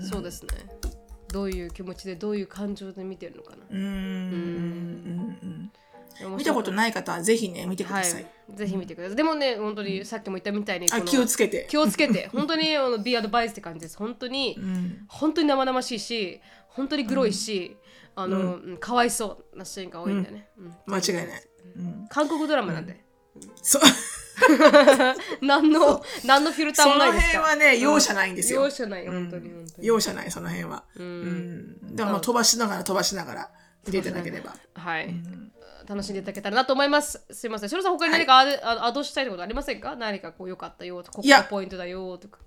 Speaker 2: そうですね。どういう気持ちでどういう感情で見てるのかな。
Speaker 1: うーん。うんうん見たことない方はぜひね、見てください。
Speaker 2: はい。ぜひ見てください。でもね、本当にさっきも言ったみたいに、
Speaker 1: 気をつけて。
Speaker 2: 気をつけて、本当にあの be advised って感じです。本当に、
Speaker 1: うん。
Speaker 2: 本当に生々しいし、本当にグロいし、あの、うんかわいそうなシーンが多いんだよね。うん
Speaker 1: 間違いない。うん。
Speaker 2: 韓国ドラマなんで。
Speaker 1: そ、
Speaker 2: 何の、何のフィルター
Speaker 1: その
Speaker 2: もないですか？
Speaker 1: 辺はね、容赦ないんですよ。
Speaker 2: 容赦ない、本当に、本当に。
Speaker 1: 容赦ない、その辺は。
Speaker 2: う
Speaker 1: うんん。だからまあ飛ばしながら飛ばしながら見ていただければ。
Speaker 2: はい、楽しんでいただけたらなと思います。すいません。シロさん、他に何かアド,、あアドしたいことありませんか？何かこう良かったよとか、ここがポイントだよとか。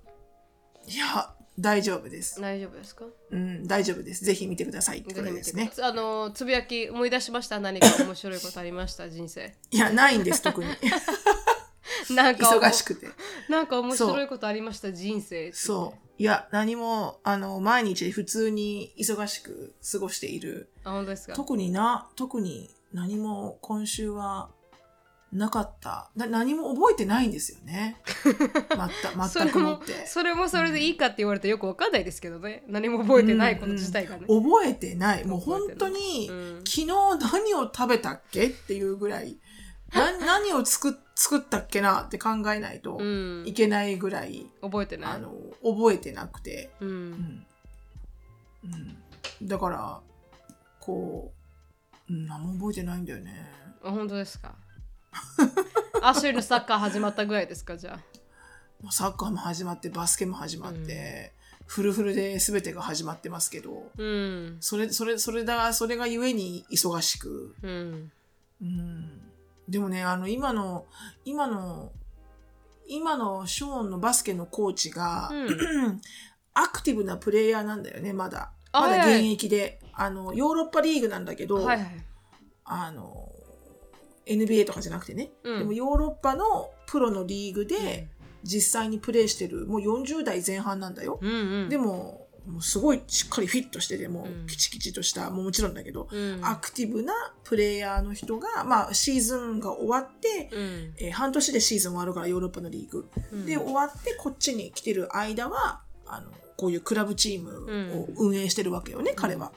Speaker 1: いや、大丈夫です。
Speaker 2: 大丈夫ですか？
Speaker 1: うん、大丈夫です。ぜひ見てくださいってことですね。
Speaker 2: あの、つぶやき思い出しました？何か面白いことありました？人生。
Speaker 1: いや、ないんです、特に。
Speaker 2: なんか、
Speaker 1: 忙しくて。
Speaker 2: なんか面白いことありました？人生。
Speaker 1: そう。いや、何も、あの、毎日普通に忙しく過ごしている。
Speaker 2: あ、本当ですか？
Speaker 1: 特にな、特に何も今週はなかった。な何も覚えてないんですよね。全くもって。
Speaker 2: それもそれでいいかって言われてよくわかんないですけどね。何も覚えてないこと自体がね。
Speaker 1: 覚えてない。もう本当に、
Speaker 2: うん
Speaker 1: 昨日何を食べたっけ？っていうぐらい、な 何を作っ作ったっけなって考えないと
Speaker 2: うん
Speaker 1: い。けないぐらい、
Speaker 2: 覚えてない？
Speaker 1: あの、覚えてなくて。
Speaker 2: う。
Speaker 1: うんんうん、だからこううん何も覚えてないんだよね
Speaker 2: あ本当ですか？アシュリーのサッカー始まったぐらいですかじゃあ。
Speaker 1: サッカーも始まってバスケも始まって、フルフルで全てが始まってますけど
Speaker 2: うん。
Speaker 1: それそれそれだそれがゆえに忙しく、
Speaker 2: うん。
Speaker 1: うん、でもねあの今の今の今のショーンのバスケのコーチが、
Speaker 2: うん。
Speaker 1: アクティブなプレイヤーなんだよねまだ。まだ現役で、あのヨーロッパリーグなんだけど、
Speaker 2: はいはい。
Speaker 1: あの NBA とかじゃなくてね、
Speaker 2: うん。
Speaker 1: でもヨーロッパのプロのリーグで実際にプレーしてるもう40代前半なんだよ、
Speaker 2: うんうん。
Speaker 1: でももうすごいしっかりフィットしてても
Speaker 2: うん。
Speaker 1: うキチキチとしたもうもちろんだけど、
Speaker 2: うん、
Speaker 1: アクティブなプレイヤーの人が、まあ、シーズンが終わって、
Speaker 2: うん。
Speaker 1: えー半年でシーズン終わるからヨーロッパのリーグ、
Speaker 2: うん。
Speaker 1: で終わってこっちに来てる間はあのこういうクラブチームを運営してるわけよね、彼は。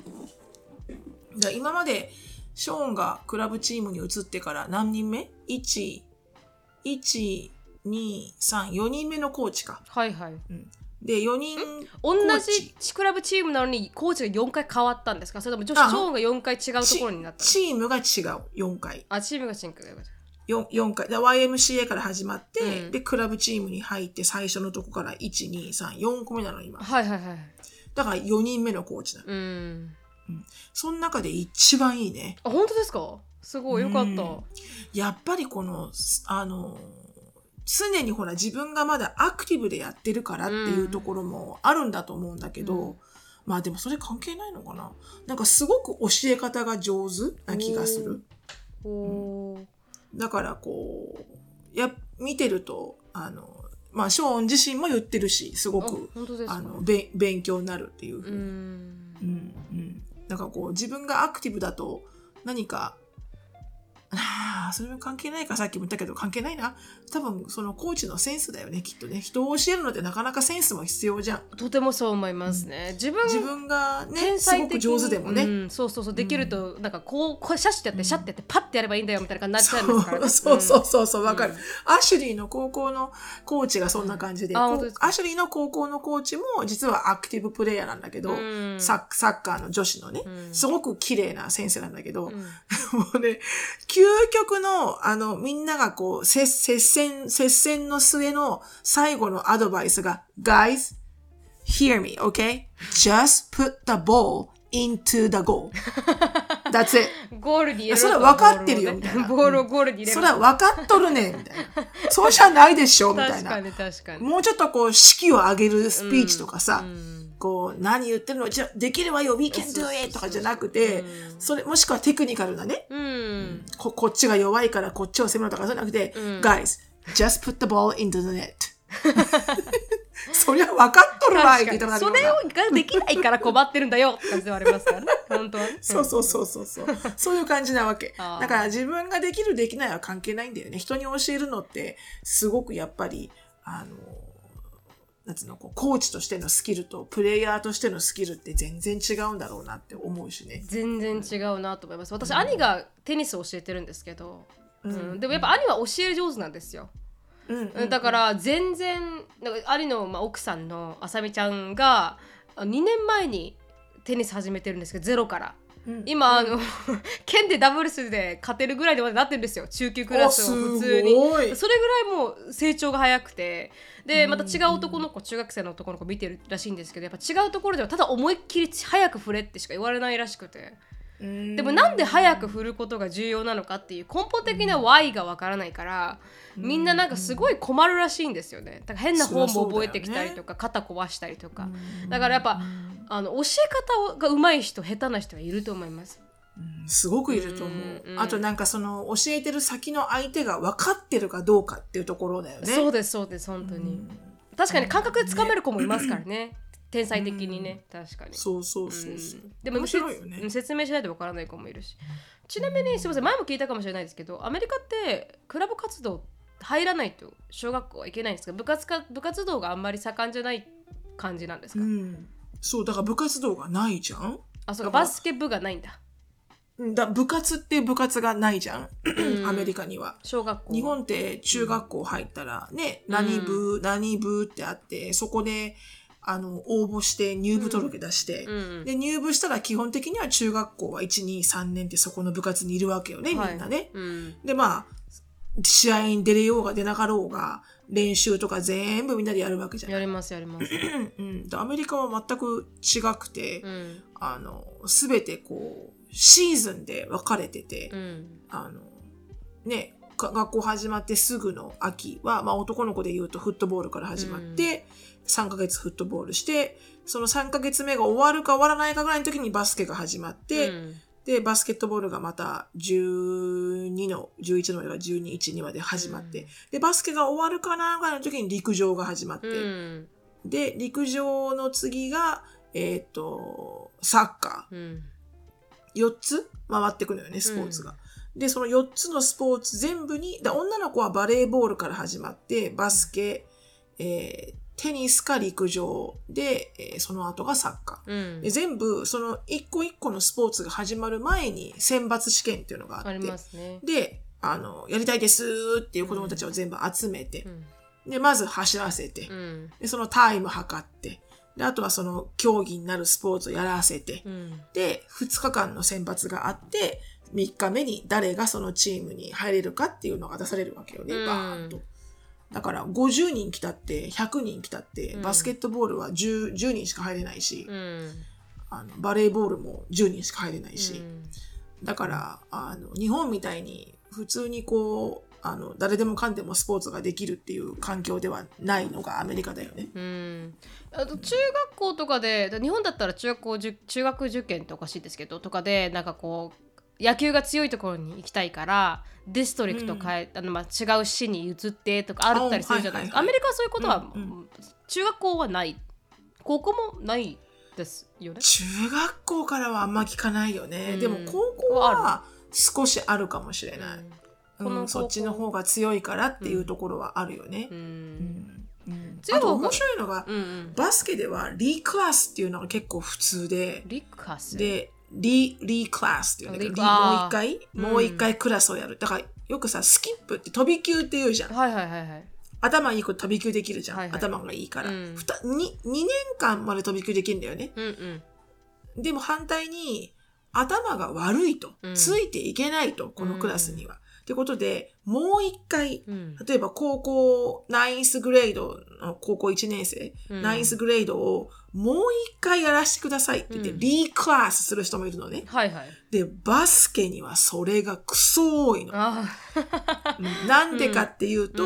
Speaker 1: だ今までショーンがクラブチームに移ってから何人目 ?1、1、2、2、3、4人目のコーチか。
Speaker 2: はいはい
Speaker 1: で、4人、
Speaker 2: 同じクラブチームなのにコーチが4回変わったんですか？それとも女子
Speaker 1: あ
Speaker 2: チョーンが4回違うところになった？の
Speaker 1: チームが違う、4回。
Speaker 2: あチームがシンクがよかった
Speaker 1: 4, 4回。で YMCA から始まって、
Speaker 2: うん。
Speaker 1: で、クラブチームに入って最初のとこから1、2、3、4個目なの、今。
Speaker 2: はいはいはい。
Speaker 1: だから4人目のコーチなの。
Speaker 2: うん。
Speaker 1: その中で一番いいね。
Speaker 2: あ本当ですか？すごいよかった、
Speaker 1: うん。やっぱりこの、あの、常にほら自分がまだアクティブでやってるからっていうところもあるんだと思うんだけど、
Speaker 2: うん
Speaker 1: まあでもそれ関係ないのかな？なんかすごく教え方が上手な気がする。
Speaker 2: おー
Speaker 1: だからこう、や、見てると、あの、まあショーン自身も言ってるし、すご
Speaker 2: あ
Speaker 1: く、あの、べ勉強になるっていうふ
Speaker 2: う
Speaker 1: うに。
Speaker 2: ん
Speaker 1: うんうん。なんかこう、自分がアクティブだと、何か、ああ、それも関係ないか、さっきも言ったけど、関係ないな。多分、そのコーチのセンスだよね、きっとね。人を教えるのってなかなかセンスも必要じゃん。
Speaker 2: とてもそう思いますね、自分
Speaker 1: 自分がね、
Speaker 2: 天
Speaker 1: すごく上手でもね。
Speaker 2: うん、そうそうそうできると、なんかこうこうシャッシュってやってシャッてやってパッてやればいいんだよみたいな感じになっちゃうんですからね。
Speaker 1: そうそうそうそう、わかる、
Speaker 2: うん
Speaker 1: アシュリーの高校のコーチがそんな感じで、アシュリーの高校のコーチも実はアクティブプレイヤーなんだけど、
Speaker 2: うん。
Speaker 1: サッサッカーの女子のね、
Speaker 2: うん。
Speaker 1: すごく綺麗な先生なんだけど、
Speaker 2: うん。
Speaker 1: もうね、究極の、あの、みんながこう、接接戦、接戦の末の最後のアドバイスが、Guys, hear me, okay? Just put the ball into the goal. That's it.
Speaker 2: ゴールに入れ
Speaker 1: それは分かってるよみたいな
Speaker 2: ボールをゴールに入れろ
Speaker 1: それは分かっとるねん、みたいな。そうじゃないでしょ、みたいな。
Speaker 2: 確かに確かに
Speaker 1: もうちょっとこう、士気を上げるスピーチとかさ、
Speaker 2: うん
Speaker 1: こう、何言ってるのじゃ、できるわよ、we can do it とかじゃなくて
Speaker 2: うん、
Speaker 1: それ、もしくはテクニカルなね、
Speaker 2: うん
Speaker 1: ここっちが弱いからこっちを攻めろとかじゃなくて、
Speaker 2: うん
Speaker 1: guys, just put the ball into the net. そりゃ分かっとるわいって言っ
Speaker 2: それをができないから困ってるんだよって感じではありますからね 本当はね
Speaker 1: そうそうそうそうそう。そういう感じなわけ。だから自分ができるできないは関係ないんだよね。人に教えるのって、すごくやっぱり、あの、なんつうの、こう、コーチとしてのスキルと、プレイヤーとしてのスキルって全然違うんだろうなって思うしね。
Speaker 2: 全然違うなと思います私、兄がテニスを教えてるんですけど、
Speaker 1: う
Speaker 2: うん。んでもやっぱ兄は教える上手なんですよ、
Speaker 1: うん、
Speaker 2: うんだから全然なんか兄の、まあ、奥さんのあさみちゃんがあ2年前にテニス始めてるんですけどゼロから。
Speaker 1: うん。
Speaker 2: 今、あの県でダブルスで勝てるぐらいでまでなってるんですよ。中級クラスを普通に。それぐらいもう成長が早くて。でまた違う男の子中学生の男の子見てるらしいんですけどやっぱ違うところではただ思いっきり早く振れってしか言われないらしくて。
Speaker 1: うん
Speaker 2: でもなんで早く振ることが重要なのかっていう根本的な Y がわからないからみんななんかすごい困るらしいんですよね。だから変なフォームを覚えてきたりとか肩壊したりとか。だからやっぱあの教え方が上手い人下手な人はいると思います。
Speaker 1: うん。すごくいると思う。
Speaker 2: うんうん
Speaker 1: あとなんかその、教えてる先の相手が分かってるかどうかっていうところだよね。
Speaker 2: そうですそうです本当に。確かに感覚でつかめる子もいますからね天才的にね。確かに。
Speaker 1: そうそうそうそう。
Speaker 2: うん。でも
Speaker 1: 面白いよね。
Speaker 2: せ説明しないとわからない子もいるし。ちなみにすみません前も聞いたかもしれないですけどアメリカってクラブ活動入らないと小学校は行けないんですか？部活か部活動があんまり盛んじゃない感じなんですか、
Speaker 1: うん。そう、だから部活動がないじゃん？
Speaker 2: あそうかバスケ部がないんだ。
Speaker 1: うんだ部活っていう部活がないじゃん、
Speaker 2: うん。
Speaker 1: アメリカには。
Speaker 2: 小学校
Speaker 1: 日本って中学校入ったらね、何部、何部ってあって、そこで、あの、応募して入部届出して、
Speaker 2: うん。
Speaker 1: で、入部したら基本的には中学校は1、2、3年ってそこの部活にいるわけよね、みんなね。
Speaker 2: うん。
Speaker 1: で、まあ、試合に出れようが出なかろうが、練習とか全部みんなでやるわけじゃん。
Speaker 2: やりますやります。
Speaker 1: うん、でアメリカは全く違くて、
Speaker 2: うん。
Speaker 1: あの、すべてこう、シーズンで分かれてて、
Speaker 2: うん。
Speaker 1: あの、ね、か学校始まってすぐの秋は、まあ男の子で言うとフットボールから始まって、3ヶ月フットボールして、その3ヶ月目が終わるか終わらないかぐらいの時にバスケが始まって、
Speaker 2: うん。
Speaker 1: で、バスケットボールがまた12の、11のまでが12、1、2まで始まって、で、バスケが終わるかなぐらいの時に陸上が始まって、
Speaker 2: うん。
Speaker 1: で、陸上の次が、えっ、と、サッカ
Speaker 2: うん。
Speaker 1: ー。4つ回ってくのよね、スポーツが。で、その4つのスポーツ全部に、で女の子はバレーボールから始まって、バスケ、えーテニスか陸上で、えーその後がサッカー。
Speaker 2: うん。
Speaker 1: で全部、その一個一個のスポーツが始まる前に選抜試験っていうのがあって。
Speaker 2: ありますね。
Speaker 1: で、あの、やりたいですっていう子供たちを全部集めて、で、まず走らせて、
Speaker 2: うん。
Speaker 1: で、そのタイム測って、で、あとはその競技になるスポーツをやらせて、
Speaker 2: うん。
Speaker 1: で、2日間の選抜があって、3日目に誰がそのチームに入れるかっていうのが出されるわけよね、
Speaker 2: うん。
Speaker 1: バーンと。だから、50人来たって、100人来たって、バスケットボールは 10, 10人しか入れないし、
Speaker 2: うん。
Speaker 1: あのバレーボールも10人しか入れないし、
Speaker 2: うん。
Speaker 1: だからあの日本みたいに普通にこうあの誰でもかんでもスポーツができるっていう環境ではないのがアメリカだよね。
Speaker 2: うん、あと中学校とかでだ日本だったら中学校受中学受験っておかしいですけどとかでなんかこう野球が強いところに行きたいからディストリクト変え、あのまあ違う市に移ってとかあったりするじゃないですか、
Speaker 1: あはいはいはい。
Speaker 2: アメリカはそういうことは、
Speaker 1: うん
Speaker 2: 中学校はない。高校もないですよね。
Speaker 1: 中学校からはあんま聞かないよね。
Speaker 2: うん。
Speaker 1: でも高校は少しあるかもしれない。
Speaker 2: うん。
Speaker 1: うん
Speaker 2: この
Speaker 1: そっちの方が強いからっていうところはあるよね。
Speaker 2: う。ん。
Speaker 1: あと面白いのが、
Speaker 2: うんうん、
Speaker 1: バスケではリークラスっていうのが結構普通で、
Speaker 2: リカス？
Speaker 1: で、リリークラスっていうんだけど、もう一回、
Speaker 2: うん
Speaker 1: もう一回クラスをやる。だからよくさ、スキップって飛び級って言うじゃん。
Speaker 2: はいはいはいはい。
Speaker 1: 頭いい子飛び級できるじゃん。
Speaker 2: はいはい
Speaker 1: 頭がいいから。
Speaker 2: うん
Speaker 1: ふたに 2, 年間まで飛び級できるんだよね。
Speaker 2: うんうん
Speaker 1: でも反対に、頭が悪いと、
Speaker 2: うん
Speaker 1: ついていけないと、このクラスには。ってことで、もう一回、
Speaker 2: うん
Speaker 1: 例えば高校、ナインスグレードの高校1年生、
Speaker 2: うん
Speaker 1: ナインスグレードをもう一回やらせてくださいって言って、
Speaker 2: うん
Speaker 1: リークラスする人もいるのね。
Speaker 2: はいはい。
Speaker 1: で、バスケにはそれがクソ多いの。なんでかっていうと、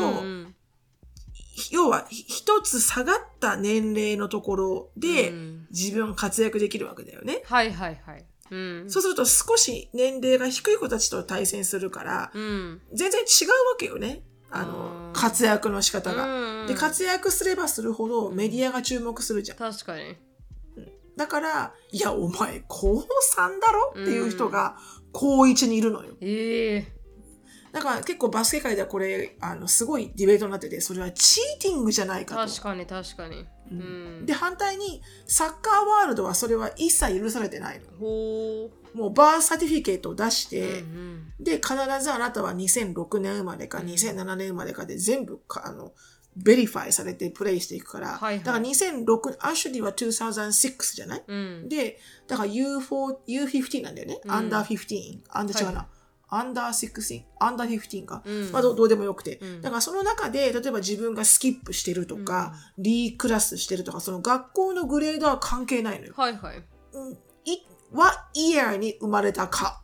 Speaker 1: 要はひ一つ下がった年齢のところで、
Speaker 2: うん
Speaker 1: 自分活躍できるわけだよね。
Speaker 2: はいはいはい。うん。
Speaker 1: そうすると少し年齢が低い子たちと対戦するから、
Speaker 2: うん。
Speaker 1: 全然違うわけよね。あの、
Speaker 2: うん
Speaker 1: 活躍の仕方が。
Speaker 2: うん
Speaker 1: で、活躍すればするほどメディアが注目するじゃん。
Speaker 2: 確かに。
Speaker 1: だから、いや、お前、高3だろ？っていう人が高1にいるのよ。
Speaker 2: ええ
Speaker 1: だから結構バスケ界ではこれ、あの、すごいディベートになってて、それはチーティングじゃないかと。
Speaker 2: 確かに確かに。うん。
Speaker 1: で、反対に、サッカーワールドはそれは一切許されてないの。
Speaker 2: ほ
Speaker 1: もうバースサティフィケートを出し
Speaker 2: う。
Speaker 1: て、
Speaker 2: うん
Speaker 1: で、必ずあなたは2006年生まれか2007年生まれかで全部か、あの、verify されてプレイしていくから、
Speaker 2: はいはい
Speaker 1: だから2006、アシュリーは2006じゃない、
Speaker 2: うん。
Speaker 1: で、だから U4、U15 なんだよね？
Speaker 2: うん
Speaker 1: アンダー15。アンダー違うな。
Speaker 2: はい
Speaker 1: アンダー16、アンダー15か。
Speaker 2: うん
Speaker 1: まあどうどうでもよくて。
Speaker 2: うん
Speaker 1: だからその中で、例えば自分がスキップしてるとか、 reclass してるとか、その学校のグレードは関係ないのよ。
Speaker 2: はいはい。
Speaker 1: うん、い、what year に生まれたか。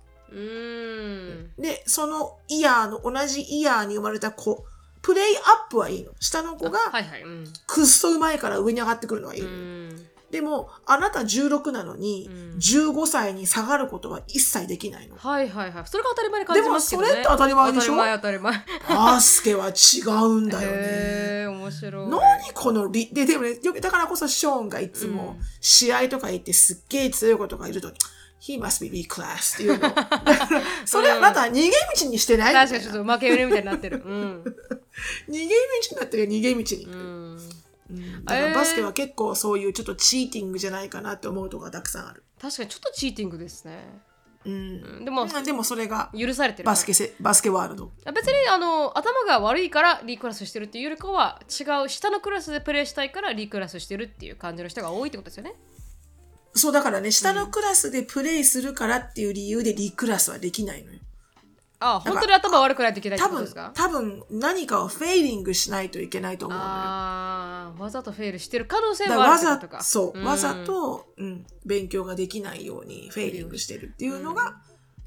Speaker 1: で、そのイヤーの、同じイヤーに生まれた子、プレイアップはいいの。下の子が
Speaker 2: はいはい。うん。
Speaker 1: くっそうまいから上に上がってくるのはいいの。でも、あなた16なのに、
Speaker 2: うん
Speaker 1: 15歳に下がることは一切できないの。
Speaker 2: はいはいはい。それが当たり前に感じますけどね。
Speaker 1: でもそれって当たり前でしょ？
Speaker 2: 当たり前当たり前。
Speaker 1: バスケは違うんだよね。
Speaker 2: へえ、面白い。
Speaker 1: 何このリ、で、でもね、だからこそショーンがいつも
Speaker 2: うん
Speaker 1: 試合とか行ってすっげえ強い子とかいると、He must be B class っていうの。それはあなた逃げ道にしてない
Speaker 2: 確かにちょっと負け売りみたいになってる。うん。
Speaker 1: 逃げ道になってるよ逃げ道に。
Speaker 2: うん。
Speaker 1: うんだからバスケは結構そういうちょっとチーティングじゃないかなって思うとこがたくさんある。
Speaker 2: 確かにちょっとチーティングですね。
Speaker 1: うん。
Speaker 2: うんでも、
Speaker 1: まあでもそれが
Speaker 2: 許されてる。
Speaker 1: バスケせ、バスケワールド。
Speaker 2: 別にあの頭が悪いからリークラスしてるっていうよりかは違う下のクラスでプレイしたいからリークラスしてるっていう感じの人が多いってことですよね。
Speaker 1: そうだからね、下のクラスでプレイするからっていう理由でリクラスはできないのよ。
Speaker 2: あ本当に頭悪くないといけないって
Speaker 1: 多分
Speaker 2: ことですか、
Speaker 1: 多分何かをフェイリングしないといけないと思うのよ。
Speaker 2: ああわざとフェイルしてる可能性はあ
Speaker 1: わざ
Speaker 2: るってことか。
Speaker 1: そう、
Speaker 2: ん
Speaker 1: わざと、うん、勉強ができないようにフェイリングしてるっていうのが、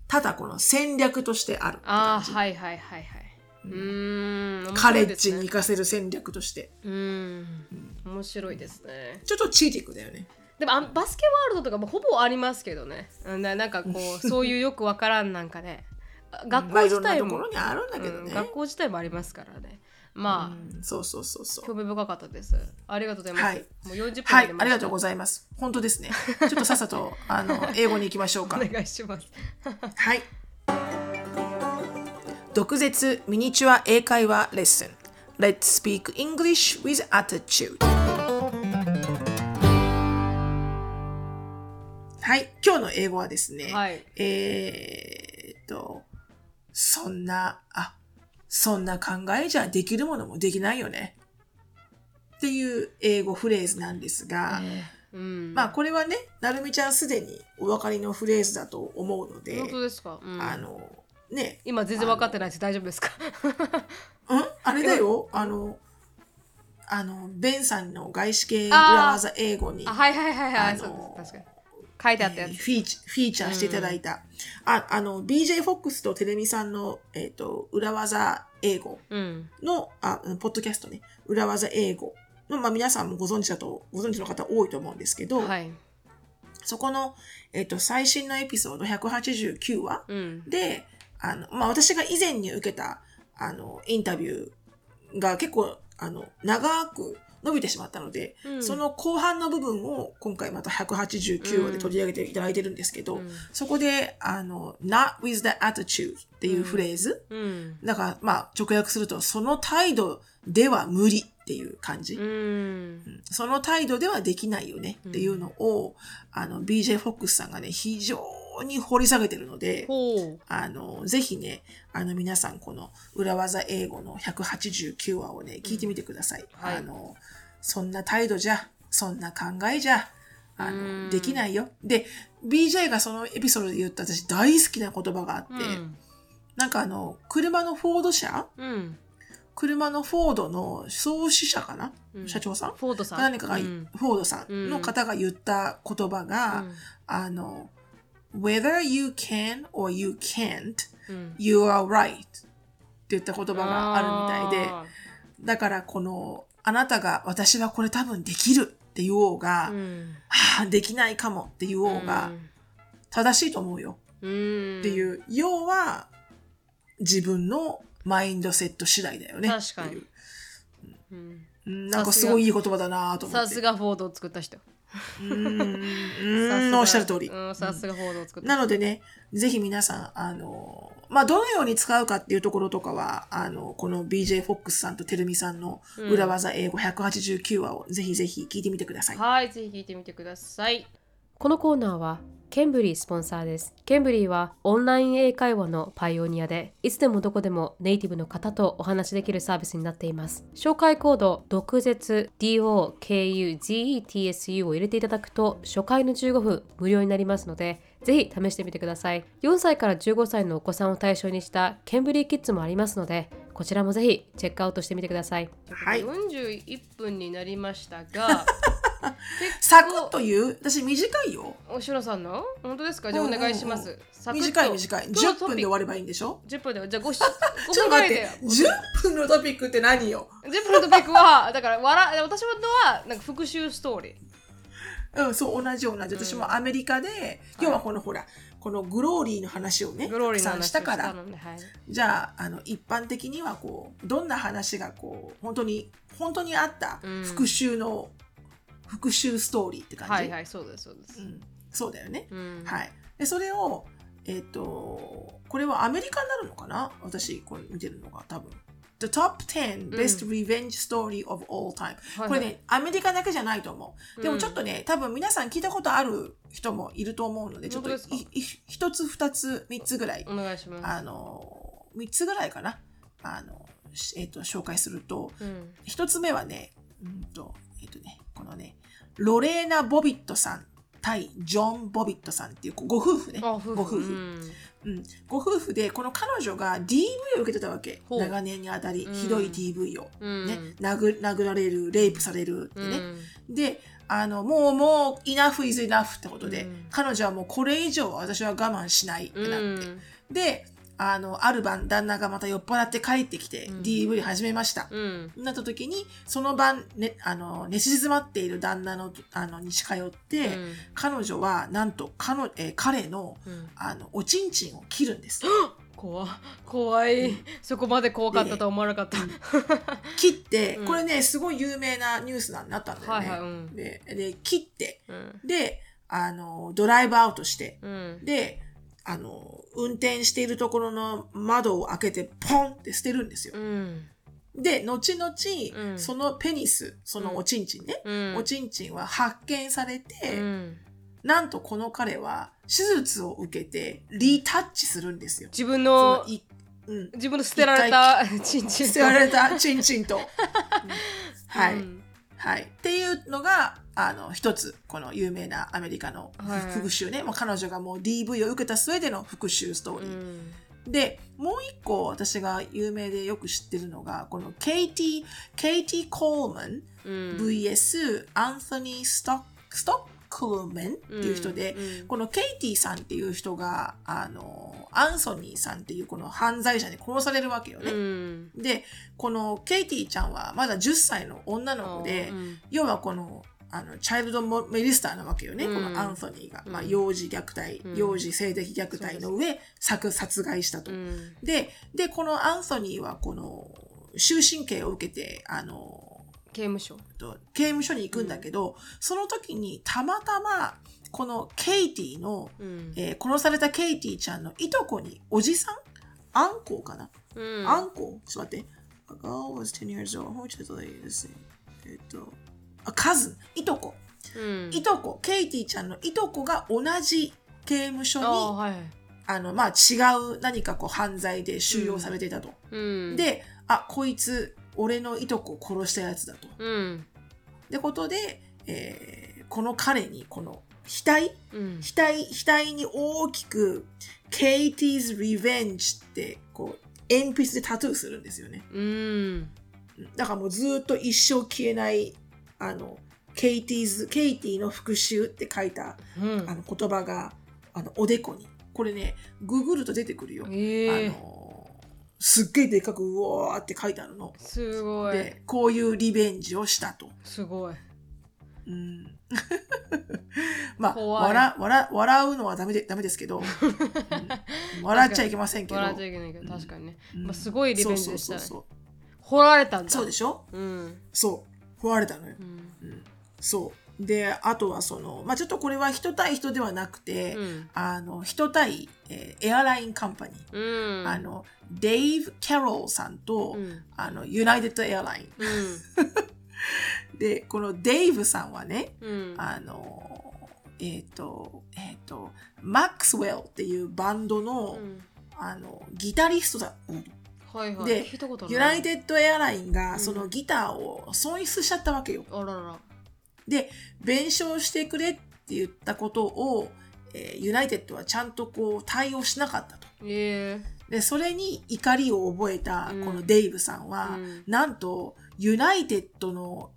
Speaker 1: ただこの戦略としてある
Speaker 2: ああ。はいはいはいはい。うーん。
Speaker 1: カレッジに行かせる戦略として。
Speaker 2: うーん。面白いですね。
Speaker 1: ちょっとチーティングだよね。
Speaker 2: でもあバスケワールドとかもほぼありますけどね。うんななんかこう そういうよくわからんなんかね。あ学校
Speaker 1: まあいろんな
Speaker 2: 自体も、
Speaker 1: ところにあるんだけど
Speaker 2: うん
Speaker 1: ね。
Speaker 2: 学校自体もありますからね。まあ、
Speaker 1: うんそうそうそうそう。
Speaker 2: 興味深かったです。ありがとうございます。
Speaker 1: はい
Speaker 2: もう40分
Speaker 1: はい、ありがとう
Speaker 2: う
Speaker 1: ございます。本当ですね。ちょっとさっさと、あの、英語に行きましょうか
Speaker 2: お。願いします。
Speaker 1: はい。毒舌ミニチュア英会話レッスン。Let's speak English with attitude. はい。今日の英語はですね、
Speaker 2: はい
Speaker 1: えーっと、そんな、あ、そんな考えじゃできるものもできないよね。っていう英語フレーズなんですが、
Speaker 2: うん、
Speaker 1: まあこれはね、なるみちゃんすでにお分かりのフレーズだと思うので、
Speaker 2: 本当ですか、うん。
Speaker 1: あの、ね、
Speaker 2: 今全然分かってないです大丈夫ですか？
Speaker 1: うん？あれだよ、あの、あの、ベンさんの外資系裏技英語に。
Speaker 2: あはいはいはいはい、そうです。確かに書いてあったやつ、
Speaker 1: えーフィーチフィーチャーしていただいた、ああの BJ フォックスとテレミさんの、えー、と裏技英語
Speaker 2: うん。
Speaker 1: のあポッドキャストね。裏技英語の、まあ、皆さんもご存知だとご存知の方多いと思うんですけど、
Speaker 2: はい。
Speaker 1: そこの、えー、と最新のエピソード189話
Speaker 2: うん。
Speaker 1: であの、まあ、私が以前に受けたあのインタビューが結構あの長く伸びてしまったので、
Speaker 2: うん。
Speaker 1: その後半の部分を今回また189話で取り上げていただいてるんですけど、
Speaker 2: うん。
Speaker 1: そこで、あの、not with the attitude っていうフレーズ。
Speaker 2: うん。
Speaker 1: だから、まあ、直訳すると、その態度では無理っていう感じ。
Speaker 2: うん。
Speaker 1: その態度ではできないよねっていうのを、あの、BJ フォックスさんがね、非常に掘り下げてるので、あの、ぜひね、あの、皆さん、この裏技英語の189話をね、聞いてみてください。
Speaker 2: はい。
Speaker 1: あの、そんな態度じゃ、そんな考えじゃ、あ
Speaker 2: うん。
Speaker 1: の、できないよ。で、BJ がそのエピソードで言った私大好きな言葉があって、
Speaker 2: うん。
Speaker 1: なんかあの、車のフォード社？
Speaker 2: うん。
Speaker 1: 車のフォードの創始者かな、
Speaker 2: うん。
Speaker 1: 社長さん？
Speaker 2: フォードさん。
Speaker 1: 何かが、
Speaker 2: うん。
Speaker 1: フォードさんの方が言った言葉が、
Speaker 2: うん。
Speaker 1: あの、whether you can or you can't,
Speaker 2: うん、
Speaker 1: you are right って言った言葉があるみたいで、
Speaker 2: あ
Speaker 1: だからこの、あなたが私はこれ多分できるって言おうが、
Speaker 2: ーうん。
Speaker 1: はあ、できないかもって言おうが、正しいと思うよ。
Speaker 2: うん。
Speaker 1: っていう、要は自分のマインドセット次第だよね。
Speaker 2: 確かに。
Speaker 1: なんかすごいいい言葉だなと思って。
Speaker 2: さすがフォードを作った人
Speaker 1: うんおっしゃる通り。
Speaker 2: うんさすがフォードを作った
Speaker 1: なのでね、ぜひ皆さん、あの、まあ、どのように使うかっていうところとかは、あの、この BJ フォックスさんとてるみさんの裏技英語189話をぜひぜひ聞いてみてください。
Speaker 2: はい、ぜひ聞いてみてください。このコーナーはケンブリースポンサーです。ケンブリーはオンライン英会話のパイオニアで、いつでもどこでもネイティブの方とお話しできるサービスになっています。紹介コード、毒舌 DOKUGETSU を入れていただくと、初回の15分無料になりますので、ぜひ試してみてください。4歳から15歳のお子さんを対象にしたケンブリーキッズもありますので、こちらもぜひチェックアウトしてみてください。
Speaker 1: はい
Speaker 2: 41分になりましたが、
Speaker 1: サクッと言う？私短いよ。
Speaker 2: おしろさんの？本当ですか？じゃあお
Speaker 1: うん。うんうん
Speaker 2: 願いします。サクッと。
Speaker 1: 短い短い。
Speaker 2: 今日の
Speaker 1: 10分で終わればいいんでしょ
Speaker 2: ？10分でじゃあ 5,
Speaker 1: ちょっ
Speaker 2: 5
Speaker 1: と
Speaker 2: 分ぐらいで
Speaker 1: 待って、10分のトピックって何よ
Speaker 2: ？10分のトピックはだから笑私のはなんか復讐ストーリー。
Speaker 1: うん、そう、同じ同じ。私もアメリカで、要はこのほら、このグローリーの話をね、
Speaker 2: グローリーの話
Speaker 1: さんしたから、
Speaker 2: はい、
Speaker 1: じゃあ、あの、一般的にはこう、どんな話がこう、本当に、本当にあった
Speaker 2: うん。
Speaker 1: 復讐の、復讐ストーリーって感じ？
Speaker 2: はいはいそうですそうです
Speaker 1: う、ん、そうだよね。
Speaker 2: うん
Speaker 1: はい。で、それを、えっ、と、これはアメリカになるのかな？私、これ見てるのが多分。The top 10 best revenge story of all time、
Speaker 2: はい
Speaker 1: これね、アメリカだけじゃないと思う。で
Speaker 2: うん
Speaker 1: もちょっとね、多分皆さん聞いたことある人もいると思うので、ちょっと一つ、二つ、三つぐらい、
Speaker 2: お願いします
Speaker 1: あの、三つぐらいかな？あの、しえっ、と、紹介すると、
Speaker 2: うん
Speaker 1: 一つ目はね、うんと、えっ、とね、このね、ロレーナ・ボビットさん対ジョン・ボビットさんっていうご夫婦ね。
Speaker 2: あ夫婦
Speaker 1: ご夫婦、
Speaker 2: うん
Speaker 1: うん。ご夫婦で、この彼女が DV を受けてたわけ。長年にあたり、
Speaker 2: うん
Speaker 1: ひどい DV を。
Speaker 2: うん
Speaker 1: ね、殴殴られる、レイプされるって
Speaker 2: う
Speaker 1: ね。
Speaker 2: ん
Speaker 1: で、あの、もう、もう、enough is enough ってことで、
Speaker 2: うん
Speaker 1: 彼女はもうこれ以上私は我慢しないってなって。
Speaker 2: うん
Speaker 1: で、あの、ある晩、旦那がまた酔っ払って帰ってきて、
Speaker 2: うん。
Speaker 1: DV 始めました。
Speaker 2: うん。
Speaker 1: なった時に、その晩、ね、あの、寝静まっている旦那の、あの、に近寄って、
Speaker 2: うん。
Speaker 1: 彼女は、なんと、彼の、えー彼の、
Speaker 2: うん。
Speaker 1: あの、おちんちんを切るんです。
Speaker 2: 怖怖い、そこまで怖かったとは思わなかった、
Speaker 1: 切って、
Speaker 2: うん。
Speaker 1: これね、すごい有名なニュースになったんだよね。
Speaker 2: はいはいうん。
Speaker 1: でで、切って、
Speaker 2: うん。
Speaker 1: で、あの、ドライブアウトして、
Speaker 2: うん。
Speaker 1: で、あの、運転しているところの窓を開けて、ポンって捨てるんですよ。
Speaker 2: うん。
Speaker 1: で、後々、
Speaker 2: うん。
Speaker 1: そのペニス、そのおちんちんね、
Speaker 2: うん。
Speaker 1: おちんちんは発見されて、
Speaker 2: うん。
Speaker 1: なんとこの彼は手術を受けてリタッチするんですよ。
Speaker 2: 自分
Speaker 1: そ
Speaker 2: の
Speaker 1: うん。
Speaker 2: 自分の捨てられたチンチン
Speaker 1: 捨てられたチンチンと。う んはい、
Speaker 2: うん。
Speaker 1: はい。っていうのが、あの、一つ、この有名なアメリカの
Speaker 2: はい
Speaker 1: 復讐ね。もう彼女がもう DV を受けた末での復讐ストー
Speaker 2: う
Speaker 1: リー。
Speaker 2: ん
Speaker 1: で、もう一個私が有名でよく知ってるのが、このケイティ、ケイティ・コールマン
Speaker 2: うん
Speaker 1: VS アンソニー・ストック、ストックルメンっていう人で、
Speaker 2: うんうん
Speaker 1: このケイティさんっていう人が、あの、アンソニーさんっていうこの犯罪者に殺されるわけよね。
Speaker 2: うん
Speaker 1: で、このケイティちゃんはまだ10歳の女の子で、
Speaker 2: うん
Speaker 1: 要はこの、あの、チャイルドモメリスターなわけよね、
Speaker 2: うん。
Speaker 1: このアンソニーが。まあ、
Speaker 2: うん
Speaker 1: 幼児虐待、
Speaker 2: うん。
Speaker 1: 幼児性的虐待の上、殺殺害したと。
Speaker 2: うん。
Speaker 1: で、で、このアンソニーはこの、終身刑を受けて、あの、
Speaker 2: 刑務所。
Speaker 1: と刑務所に行くんだけど、その時にたまたま、このケイティの、
Speaker 2: うん。
Speaker 1: えー殺されたケイティちゃんのいとこに、おじさん？アンコウかな、
Speaker 2: うん。
Speaker 1: アンコウ？ちょっと待って。A girl was 10 years old. えっと、あ、カズン、いとこ。
Speaker 2: うん
Speaker 1: いとこ、ケイティちゃんのいとこが同じ刑務所に、
Speaker 2: あ
Speaker 1: あ
Speaker 2: はい
Speaker 1: の、まあ、違う何かこう犯罪で収容されていたと。
Speaker 2: うん
Speaker 1: で、あ、こいつ、俺のいとこを殺したやつだと。
Speaker 2: うん
Speaker 1: ってことで、えーこの彼に、この額
Speaker 2: うん
Speaker 1: 額、額に大きく、Katie's Revenge って、こう、鉛筆でタトゥーするんですよね。
Speaker 2: うん
Speaker 1: だからもうずーっと一生消えない、あの、 Katie's、ケイティの復讐って書いた、
Speaker 2: うん。
Speaker 1: あの言葉が、あの、おでこに。これね、ググると出てくるよ。
Speaker 2: ええ
Speaker 1: あの、すっげえでっかくうわーって書いてあるの。
Speaker 2: すごい。
Speaker 1: で、こういうリベンジをしたと。
Speaker 2: すごい。
Speaker 1: うん。まあ笑笑笑うのはダメでダメですけど、うん。笑っちゃいけませんけど。
Speaker 2: 笑っちゃいけないけど確かにね。
Speaker 1: うん。
Speaker 2: まあすごいリベンジでしたね。
Speaker 1: そうそうそう
Speaker 2: 掘られたんだ。
Speaker 1: そうそうでしょ？
Speaker 2: うん。
Speaker 1: そう壊れたのよ、
Speaker 2: うん。
Speaker 1: うん。そう。であとはそのまあちょっとこれは人対人ではなくて、
Speaker 2: うん。
Speaker 1: あの人対、えー airline company
Speaker 2: 、うん。
Speaker 1: あのデイブ・キャロルさんと、
Speaker 2: うん。
Speaker 1: あのユナイテッド・エアラインでこのデイブさんはね、
Speaker 2: うん。
Speaker 1: あの、えっ、と、えっ、と、マックスウェルっていうバンドの、
Speaker 2: うん。
Speaker 1: あの、ギタリストだ。
Speaker 2: はいはい。
Speaker 1: でユナイテッドエアライン
Speaker 2: うん。
Speaker 1: がそのギターを損失しちゃったわけよ。
Speaker 2: あらら
Speaker 1: で、弁償してくれって言ったことを、えーユナイテッドはちゃんとこう対応しなかったと。
Speaker 2: え
Speaker 1: で、それに怒りを覚えた
Speaker 2: うん。
Speaker 1: このデイブさんは、
Speaker 2: うん。
Speaker 1: なんとユナイテッドの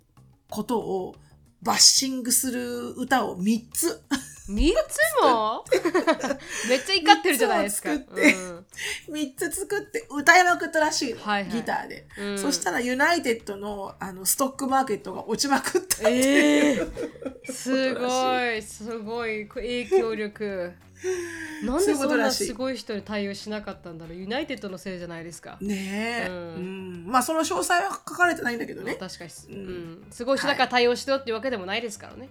Speaker 1: ことをバッシングする歌を3つ
Speaker 2: え三つも？めっちゃ怒ってるじゃないですか。
Speaker 1: 三つを作って3つ作って歌いまくったらしい。の、
Speaker 2: はいはい。
Speaker 1: ギターで、
Speaker 2: うん。
Speaker 1: そしたらユナイテッドのあのストックマーケットが落ちまくったって。
Speaker 2: え
Speaker 1: いう、
Speaker 2: え すごい。すごい。影響力。なんでそんなすごい人に対応しなかったんだろう。ユナイテッドのせいじゃないですか。
Speaker 1: ねえ、
Speaker 2: う
Speaker 1: うん。んまあその詳細は書かれてないんだけどね、
Speaker 2: 確かに。す,、
Speaker 1: う
Speaker 2: うん。んすごい人だから対応してよっていうわけでもないですからね、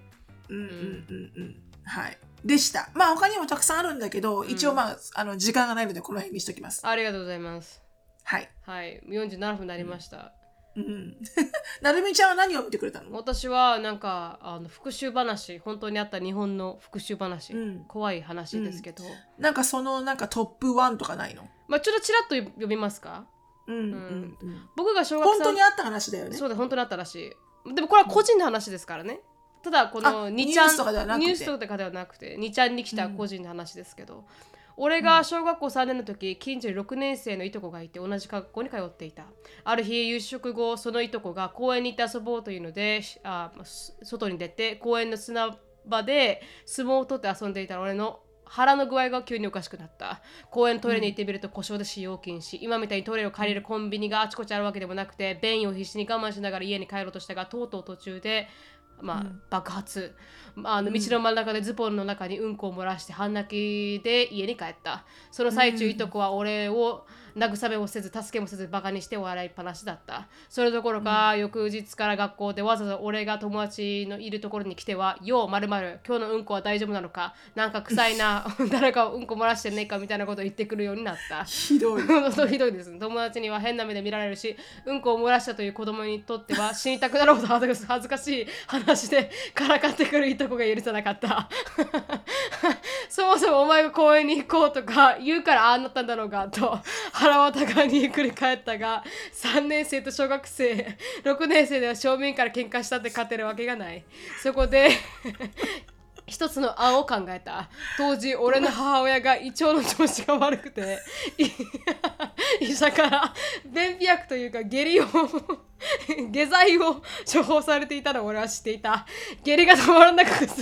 Speaker 1: うん。うん。うん。うんはい。でした。まあ他にもたくさんあるんだけど、一応まああの時間がないのでこの辺にしときます。
Speaker 2: ありがとうございます。
Speaker 1: はい、
Speaker 2: はい。47分になりました、
Speaker 1: うん、なるみちゃんは何を見てくれたの？
Speaker 2: 私はなんかあの復讐話本当にあった日本の復讐話、
Speaker 1: うん。
Speaker 2: 怖い話ですけど、
Speaker 1: なんかそのなんかトップ1とかないの？
Speaker 2: まあちょっとちらっと読みますか？
Speaker 1: うんうんうん。
Speaker 2: 僕が小学生
Speaker 1: 本当にあった話だよね。
Speaker 2: そうだ本当にあったらしい。でもこれは個人の話ですからね、ただこの
Speaker 1: あ
Speaker 2: 2ちゃん
Speaker 1: ニュースとかではなくて？
Speaker 2: ニュースとかではなくて2ちゃんに来た個人の話ですけど、俺が小学校3年の時近所に6年生のいとこがいて同じ学校に通っていた。ある日夕食後そのいとこが公園に行って遊ぼうというのでしあ外に出て公園の砂場で相撲を取って遊んでいた俺の腹の具合が急におかしくなった。公園のトイレに行ってみると故障で使用禁止、今みたいにトイレを借りるコンビニがあちこちあるわけでもなくて便意を必死に我慢しながら家に帰ろうとしたがとうとう途中でまあ、爆発。まああの道の真ん中でズボンの中にうんこを漏らして半泣きで家に帰った。その最中、いとこは俺を慰めもせず助けもせずバカにして笑いっぱなしだった。それどころか、翌日から学校でわざわざ俺が友達のいるところに来ては「ようまるまる今日のうんこは大丈夫なのかなんか臭いな 誰かうんこ漏らしてねえか」みたいなことを言ってくるようになった。
Speaker 1: ひどい。
Speaker 2: ひどいです。友達には変な目で見られるしうんこを漏らしたという子供にとっては死にたくなるほど恥ずか恥ずかしい話で からかってくるいとこが許さなかった。そもそもお前が公園に行こうとか言うからああなったんだろうがと腹渡がに繰り返ったが3年生と小学生6年生では正面から喧嘩したって勝てるわけがない。そこで 一つの案を考えた。当時俺の母親が胃腸の調子が悪くて 医者から便秘薬というか下痢を 下剤を処方されていたの俺は知っていた。下痢が止まらなくすす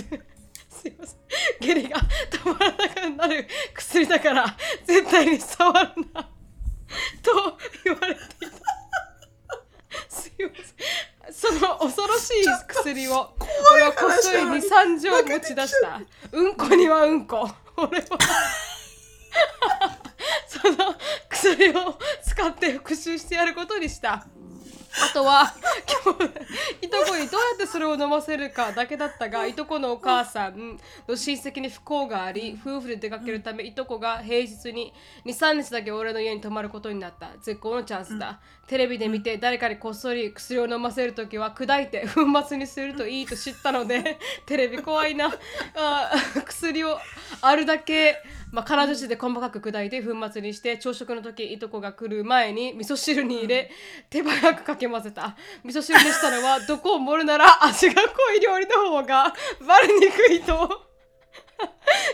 Speaker 2: いません。下痢が止まらなくなる薬だから絶対に触るな。と言われていた。すいません。その恐ろしい薬を俺はこっそり23錠持ち出した。うんこにはうんこ。俺はその薬を使って復習してやることにしたあとは今日いとこにどうやってそれを飲ませるかだけだったがいとこのお母さんの親戚に不幸があり夫婦で出かけるためいとこが平日に23日だけ俺の家に泊まることになった。絶好のチャンスだ、テレビで見て誰かにこっそり薬を飲ませるときは砕いて粉末にするといいと知ったので テレビ怖いな。あ薬をあるだけまあ、金槌で細かく砕いて粉末にして朝食の時いとこが来る前に味噌汁に入れ手早くかけ混ぜた。味噌汁にしたのはどこを盛るなら味が濃い料理の方がバレにくいと。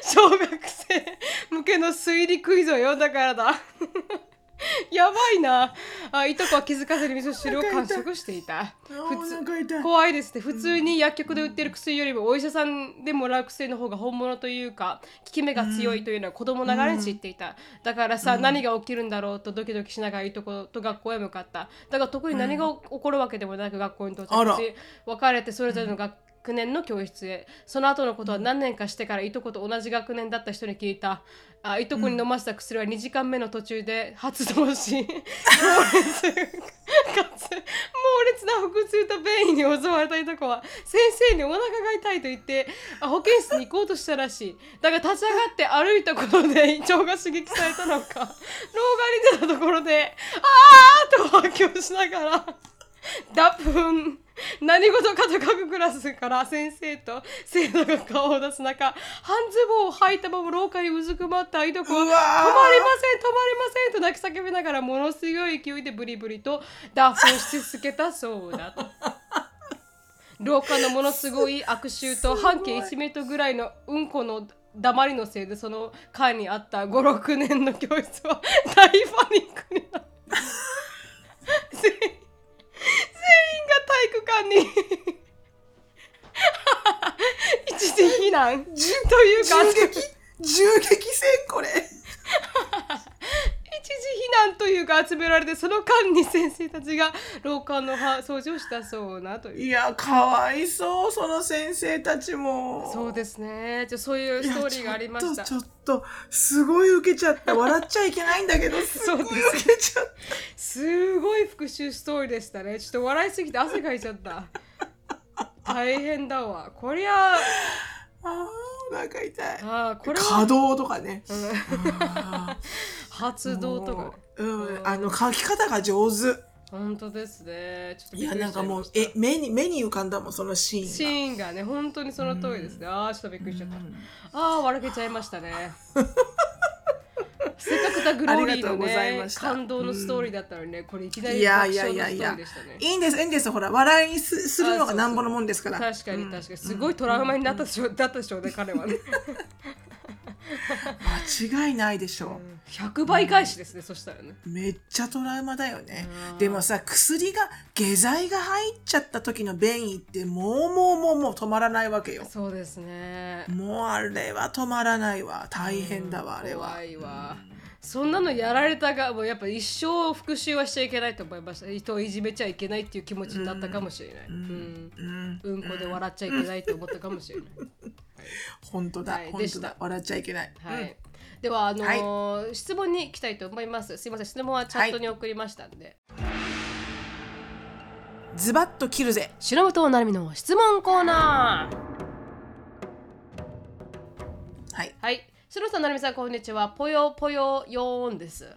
Speaker 2: 小学生向けの推理クイズを読んだからだ。やばいな。あいとこは気づかずに味噌汁を完食していた。
Speaker 1: お腹痛い。
Speaker 2: 怖いですね。普通に薬局で売ってる薬よりもお医者さんでもらう薬の方が本物というか効き目が強いというのは子供ながらに知っていた、だからさ、何が起きるんだろうとドキドキしながらいとこと学校へ向かった。だから特に何が起こるわけでもなく学校に到着し別れてそれぞれの学年の教室へ。その後のことは何年かしてからいとこと同じ学年だった人に聞いた。あいとこに飲ませた薬は2時間目の途中で発動し、猛烈かつ猛烈な腹痛と便意に襲われたいとこは先生にお腹が痛いと言ってあ保健室に行こうとしたらしい。だが立ち上がって歩いたことで胃腸が刺激されたのか廊下に出たところであーと発狂しながら脱粉 何事かと各クラスから先生と生徒が顔を出す中半ズボンを履いたまま廊下にうずくまったいとこは「止まりません止まりません」と泣き叫びながらものすごい勢いでブリブリと脱粉し続けたそうだと。廊下のものすごい悪臭と半径1メートルぐらいのうんこの黙りのせいでその間にあった56年の教室は大パニックになった。体育館に一時避難。というか。
Speaker 1: 銃撃銃撃戦これ
Speaker 2: 一時避難というか集められてその間に先生たちが廊下のは掃除をしたそうなという。
Speaker 1: いやかわいそうその先生たちも
Speaker 2: そうですね。じゃあそういうストーリーがありました。
Speaker 1: ちょっとちょっとすごい受けちゃった笑っちゃいけないんだけどすごい受けちゃった
Speaker 2: すごい復讐ストーリーでしたね。ちょっと笑いすぎて汗かいちゃった。大変だわ。こりゃあ
Speaker 1: お腹痛い
Speaker 2: あこれは
Speaker 1: 稼働とかね、
Speaker 2: うん
Speaker 1: あ
Speaker 2: 発動とか
Speaker 1: うん。あの書き方が上手。
Speaker 2: 本当ですね。ちょっと
Speaker 1: いやなんかもうえ目に目に浮かんだもんそのシーンが。
Speaker 2: シーンがね本当にその通りですね。ああちょっとびっくりしちゃった。ああ笑けちゃいましたね。せっかくだグローリーのね感動のストーリーだったのにね、これいきなり
Speaker 1: いやい
Speaker 2: 爆笑のストー
Speaker 1: やいやいや
Speaker 2: リーでしたね。
Speaker 1: いいんですいいんです。ほら笑いにすするのがなんぼのもんですから。
Speaker 2: 確かに確かに。すごいトラウマになったでしょ,、だったでしょうね彼はね
Speaker 1: 間違いないでしょ。
Speaker 2: 100倍返しですね、そしたらね。
Speaker 1: うめっちゃトラウマだよね。
Speaker 2: うん。
Speaker 1: でもさ薬が下剤が入っちゃった時の便意ってもうもうもうもう止まらないわけよ。
Speaker 2: そうですね。
Speaker 1: もうあれは止まらないわ。大変だわあれは。
Speaker 2: 怖いわ、そんなのやられたがもうやっぱ一生復讐はしちゃいけないと思いました。人をいじめちゃいけないっていう気持ちになったかもしれない、うん。
Speaker 1: うん。
Speaker 2: うん。こで笑っちゃいけないと思ったかもしれない。
Speaker 1: 本当だ、
Speaker 2: はい
Speaker 1: 本当だ。笑っちゃいけない、
Speaker 2: はい、ではあのー質問に行きたいと思います。すいません質問はチャットに送りましたんで、
Speaker 1: ズバッと切るぜ。
Speaker 2: 白本なるみの質問コーナー。
Speaker 1: はい。
Speaker 2: はい白さんなるみさんこんにちは。ぽよぽよよーんです。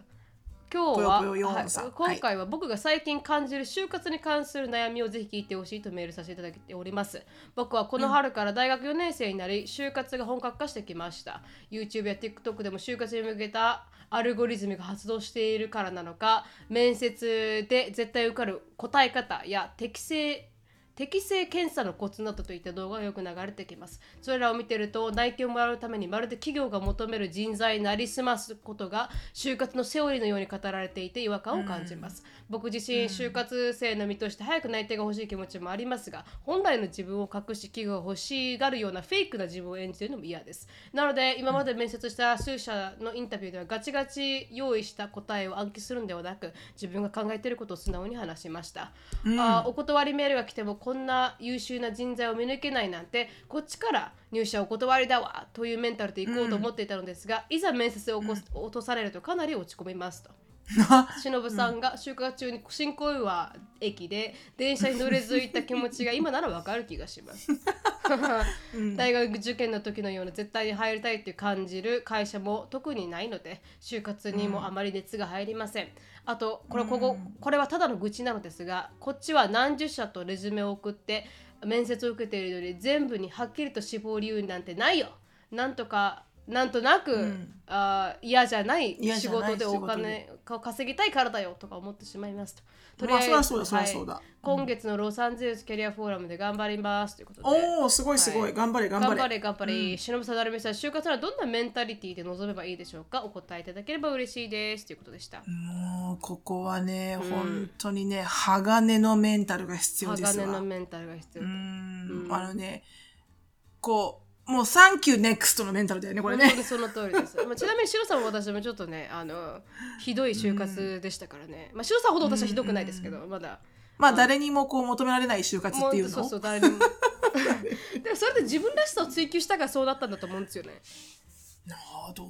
Speaker 2: 今日ははい
Speaker 1: 4さん。
Speaker 2: 今回は僕が最近感じる就活に関する悩みをぜひ聞いてほしいとメールさせていただいております。僕はこの春から大学4年生になり就活が本格化してきました。YouTube や TikTok でも就活に向けたアルゴリズムが発動しているからなのか面接で絶対受かる答え方や適正適正検査のコツなどといった動画がよく流れてきます。それらを見てると内定をもらうためにまるで企業が求める人材になりすますことが就活のセオリーのように語られていて違和感を感じます。僕自身就活生の身として早く内定が欲しい気持ちもありますが本来の自分を隠し企業が欲しがるようなフェイクな自分を演じているのも嫌です。なので今まで面接した数社のインタビューではガチガチ用意した答えを暗記するんではなく自分が考えていることを素直に話しました。あお断りメールが来てもこんな優秀な人材を見抜けないなんてこっちから入社お断りだわというメンタルで行こうと思っていたのですが、いざ面接を起こす落とされるとかなり落ち込みますと。忍さんが就活中に新小岩駅で電車に乗れずいた気持ちが今ならわかる気がします。大学受験の時のような絶対に入りたいって感じる会社も特にないので就活にもあまり熱が入りません。あとこれこここれはただの愚痴なのですがこっちは何十社とレジュメを送って面接を受けているので全部にはっきりと志望理由なんてないよ。なんとかなんとなく、あー嫌じゃない仕事でお金を稼ぎたいからだよとか思ってしまいますと。と
Speaker 1: まあそりゃそうだそりゃそうだ。
Speaker 2: はい。今月のロサンゼルスキャリアフォーラムで頑張りますということで。
Speaker 1: おおすごいすごい、
Speaker 2: はい。
Speaker 1: 頑張れ頑張れ。
Speaker 2: 頑張れ頑張れ。しのぶさん、なるみさん、就活はどんなメンタリティで臨めばいいでしょうか？お答えいただければ嬉しいです。ということでした。
Speaker 1: もうここはね、本当にね鋼のメンタルが必要ですわ。
Speaker 2: 鋼のメンタルが必要
Speaker 1: う。ん。あのねこうもう thank you, next のメンタルだよねこれね
Speaker 2: その通りです。まあ、ちなみに、シロさんも私もちょっとね、あの、ひどい就活でしたからね。まあ、シロさんほど私はひどくないですけど、まだ。
Speaker 1: まあ誰にもこう求められない就活っていうの
Speaker 2: そうそう、誰にも。でもそれで自分らしさを追求したからそうだったんだと思うんですよね。
Speaker 1: ああど。う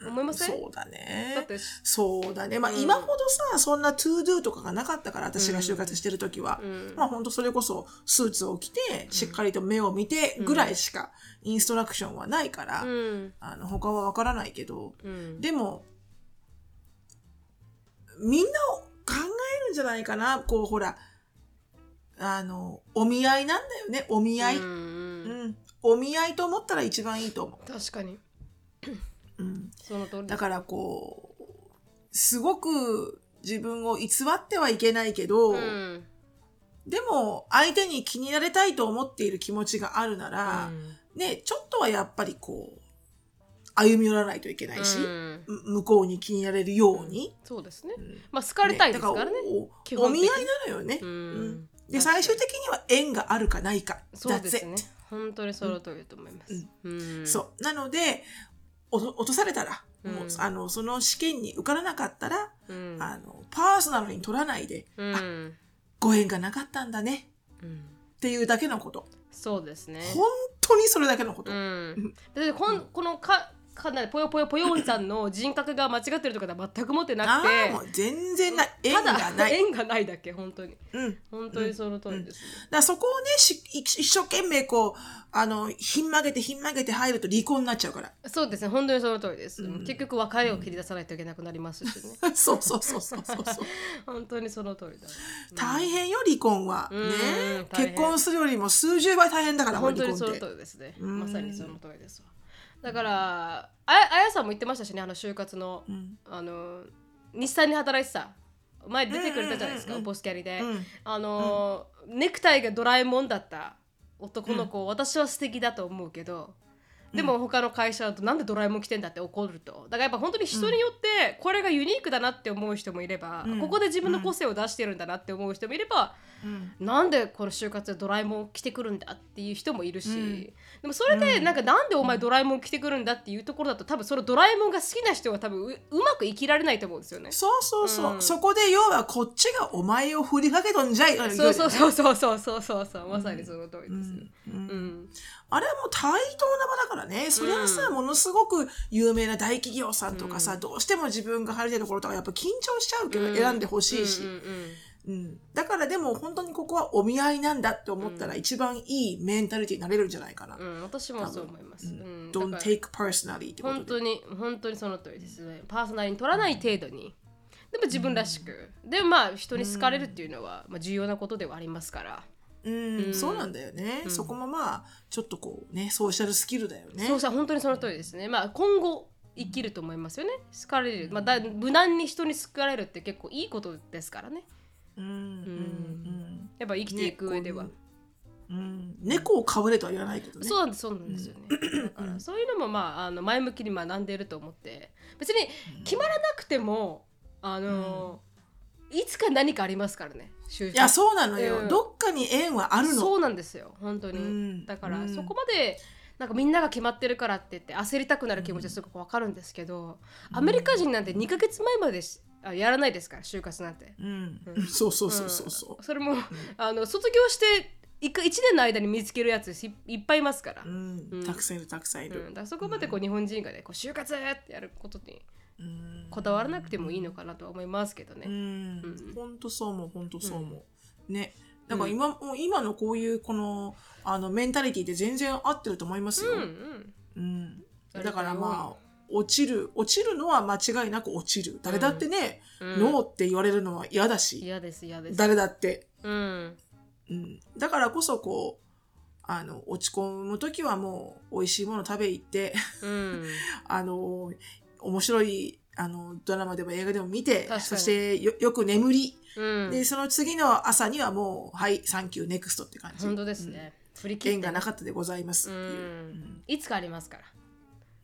Speaker 1: うん。
Speaker 2: 思いません？
Speaker 1: そうだね。
Speaker 2: だって。
Speaker 1: そうだね。まあ、今ほどさそんな to do とかがなかったから私が就活してる時は、まあ本当それこそスーツを着てしっかりと目を見てぐらいしかインストラクションはないから、
Speaker 2: うん。
Speaker 1: あの他はわからないけど、
Speaker 2: うん。
Speaker 1: でもみんなを考えるんじゃないかな。こうほらあのお見合いなんだよね。お見合い、
Speaker 2: うん
Speaker 1: うん。お見合いと思ったら一番いいと思
Speaker 2: 確かに。
Speaker 1: う、うん、
Speaker 2: その通り
Speaker 1: だからこうすごく自分を偽ってはいけないけど、
Speaker 2: うん。
Speaker 1: でも相手に気に入られたいと思っている気持ちがあるなら、ねちょっとはやっぱりこう歩み寄らないといけないし、
Speaker 2: うん
Speaker 1: む向こうに気に入られるように、
Speaker 2: そうですね。
Speaker 1: ん
Speaker 2: まあ、好かれたいですからね。基本的に
Speaker 1: おお見合いなのよね。
Speaker 2: うん
Speaker 1: うんで最終的には縁があるかないか。
Speaker 2: そうですね。本当にその通りだと思います。うん
Speaker 1: そう。なので、落とされたら、もう
Speaker 2: うん
Speaker 1: あのその試験に受からなかったら、
Speaker 2: うん
Speaker 1: あのパーソナルに取らないで、
Speaker 2: うん
Speaker 1: ご縁がなかったんだね
Speaker 2: うん
Speaker 1: っていうだけのこと。
Speaker 2: そうですね。
Speaker 1: 本当にそれだけのこと。
Speaker 2: うん。だってこんこのかかなりぽよぽよぽよんさんの人格が間違ってるとかでは全く持ってな
Speaker 1: あ
Speaker 2: くて
Speaker 1: あ、もう全然ない。縁がない。
Speaker 2: 縁がないだけ本当に
Speaker 1: うん。だか
Speaker 2: 本当にその通りですね。
Speaker 1: らそこをねし一一生懸命こう、あの、ひん曲げてひん曲げて入ると離婚になっちゃうから。
Speaker 2: そうですね本当にその通りです。結局別れを切り出さないといけなくなりますしね。
Speaker 1: そうそうそうそうそうそう。
Speaker 2: 本当にその通りだ。
Speaker 1: 大変よ、離婚は。
Speaker 2: うん
Speaker 1: ね
Speaker 2: 大変
Speaker 1: 結婚するよりも数十倍大変だから、
Speaker 2: 本当にその。通りですね。
Speaker 1: ん
Speaker 2: まさにその通りですわ。だから、ああやさんも言ってましたしね、あの就活の、
Speaker 1: ん。
Speaker 2: あの日産に働いてた。前出てくれたじゃないですか、
Speaker 1: うんうんうんうん。
Speaker 2: ボスキャリで。
Speaker 1: うん。
Speaker 2: あの、ネクタイがドラえもんだった。男の子、私は素敵だと思うけど。でも他の会社だとなんでドラえもん来てんだって怒ると。だからやっぱ本当に人によってこれがユニークだなって思う人もいれば、ここで自分の個性を出してるんだなって思う人もいれば、なんでこの就活でドラえもん来てくるんだっていう人もいるし、でもそれでなんかなんでお前ドラえもん来てくるんだっていうところだと多分そのドラえもんが好きな人は多分ううまく生きられないと思うんですよね。
Speaker 1: そうそうそう、そこで要はこっちがお前を振りかけとんじゃい。
Speaker 2: そうそう。そうそうそうそうそうそう。まさにその通りです。うん。
Speaker 1: あれはもう対等な場だからね。それはさ、ものすごく有名な大企業さんとかさ、どうしても自分が入りたいところとかやっぱ緊張しちゃうけど、選んでほしいし、
Speaker 2: うんうん
Speaker 1: うんだからでも本当にここはお見合いなんだって思ったら一番いいメンタリティになれるんじゃないかな。
Speaker 2: うん、私もそう思います。うん。だ
Speaker 1: Don't take personally ってことで。
Speaker 2: 本当に本当にその通りです。ね。パーソナルに取らない程度に。でも自分らしく、でもまあ人に好かれるっていうのは、まあ、重要なことではありますから、
Speaker 1: うん、そうなんだよね、そこもまあちょっとこうねソーシャルスキルだよね。
Speaker 2: そうさ本当にその通りですね。まあ今後生きると思いますよね。好かれる、まあ、だ無難に人に好かれるって結構いいことですからね
Speaker 1: うんうんうん
Speaker 2: やっぱ生きていく上では、
Speaker 1: うん、猫をかぶれとは言わないけどね。
Speaker 2: そうなんですそうなんですよね、だからそういうのもまああの前向きに学んでいると思って。別に決まらなくてもあの、いつか何かありますからね
Speaker 1: いやそうなのよ、
Speaker 2: うん。
Speaker 1: どっかに縁はあるの。
Speaker 2: そうなんですよ本当に、
Speaker 1: うん。
Speaker 2: だから、
Speaker 1: うん。
Speaker 2: そこまでなんかみんなが決まってるからって言って焦りたくなる気持ちはすごくわかるんですけど、アメリカ人なんて2ヶ月前までしあやらないですから就活なんて。
Speaker 1: うん、そうそうそうそうそう。
Speaker 2: それも、あの卒業して1年の間に見つけるやついいっぱいいますから,、
Speaker 1: う
Speaker 2: うん。
Speaker 1: ん、たくさんいるたくさんい
Speaker 2: だ
Speaker 1: る、
Speaker 2: からそこまでこう日本人がねこう就活ってやることに
Speaker 1: うん。
Speaker 2: こだわらなくてもいいのかなとは思いますけどね。
Speaker 1: うん。本当そう思う本当そう思う、ね。だから今,、もう今のこういうこのあのメンタリティって全然合ってると思いますよ、
Speaker 2: うん
Speaker 1: だからまあ落ちる落ちるのは間違いなく落ちる。誰だってね、
Speaker 2: うん。
Speaker 1: ノーって言われるのは嫌だし、
Speaker 2: 嫌です嫌です。
Speaker 1: 誰だって、
Speaker 2: うん。
Speaker 1: うん、だからこそこうあの落ち込む時はもう美味しいもの食べ行って
Speaker 2: うん。
Speaker 1: あの面白いあのドラマでも映画でも見てそしてよよく眠り、
Speaker 2: うん、
Speaker 1: でその次の朝にはもう「はいサンキューネクスト」って感じ。
Speaker 2: 本当ですね。振り
Speaker 1: うん
Speaker 2: 切って
Speaker 1: 縁がなかったでございます
Speaker 2: う、ん、いつかありますから、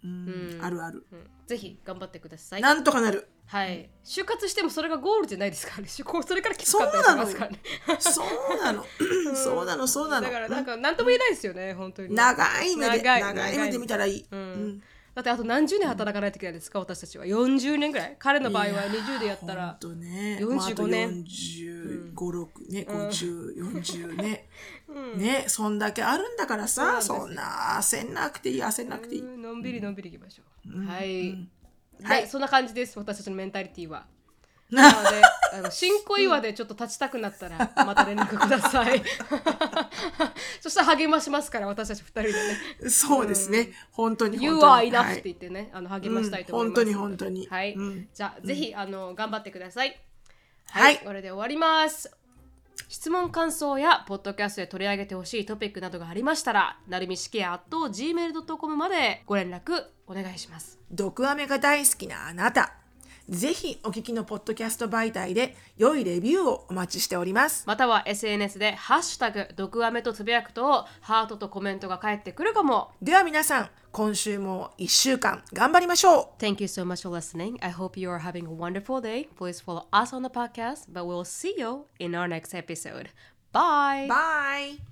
Speaker 1: うん。
Speaker 2: うん
Speaker 1: あるある、
Speaker 2: うん、ぜひ頑張ってください。
Speaker 1: なんとかなる。
Speaker 2: はい、就活してもそれがゴールじゃないですからね。それからきつかったりしますからね。
Speaker 1: そうなの。そうなのそうなの。
Speaker 2: だからなんか何とも言えないですよね、本当に。
Speaker 1: 長い目で
Speaker 2: 長い
Speaker 1: 長い目で。見たらいい、
Speaker 2: うん。
Speaker 1: うん
Speaker 2: だってあと何十年働かないといけないですか、私たちは。40年ぐらい。彼の場合は20でやったら。
Speaker 1: とね。
Speaker 2: 45
Speaker 1: まああと
Speaker 2: 年。
Speaker 1: 45、6ね50、40ね、
Speaker 2: うん。
Speaker 1: ね そんだけあるんだからさ
Speaker 2: そ
Speaker 1: そんな焦んなくていい焦んなくていい、
Speaker 2: うん。のんびりのんびりいきましょう。
Speaker 1: うん。
Speaker 2: はい、
Speaker 1: うん。
Speaker 2: は、
Speaker 1: はいい
Speaker 2: そんな感じです、私たちのメンタリティは。なので、あの新小岩でちょっと立ちたくなったら、また連絡ください。そしたら励ましますから、私たち二人でね。
Speaker 1: そうですね、本当に本当に
Speaker 2: You are enough
Speaker 1: はい
Speaker 2: って言ってね、あの励ましたいと思います。
Speaker 1: うん本当に本当に
Speaker 2: はい。
Speaker 1: うん
Speaker 2: じゃあ、ぜひあの頑張ってください。
Speaker 1: はい
Speaker 2: これで終わります。質問感想やポッドキャストで取り上げてほしいトピックなどがありましたらなるみしきや gmail.com までご連絡お願いします
Speaker 1: 毒アメが大好きなあなたぜひお聞きのポッドキャスト媒体で良いレビューをお待ちしております
Speaker 2: または SNS で「ハッシュタグ毒アメ」とつぶやくとハートとコメントが返ってくるかも
Speaker 1: では皆さん今週も1週間頑張りましょう
Speaker 2: Thank you so much for listening. I hope you are having a wonderful day. Please follow us on the podcast, but we'll see you in our next episode. Bye!
Speaker 1: Bye!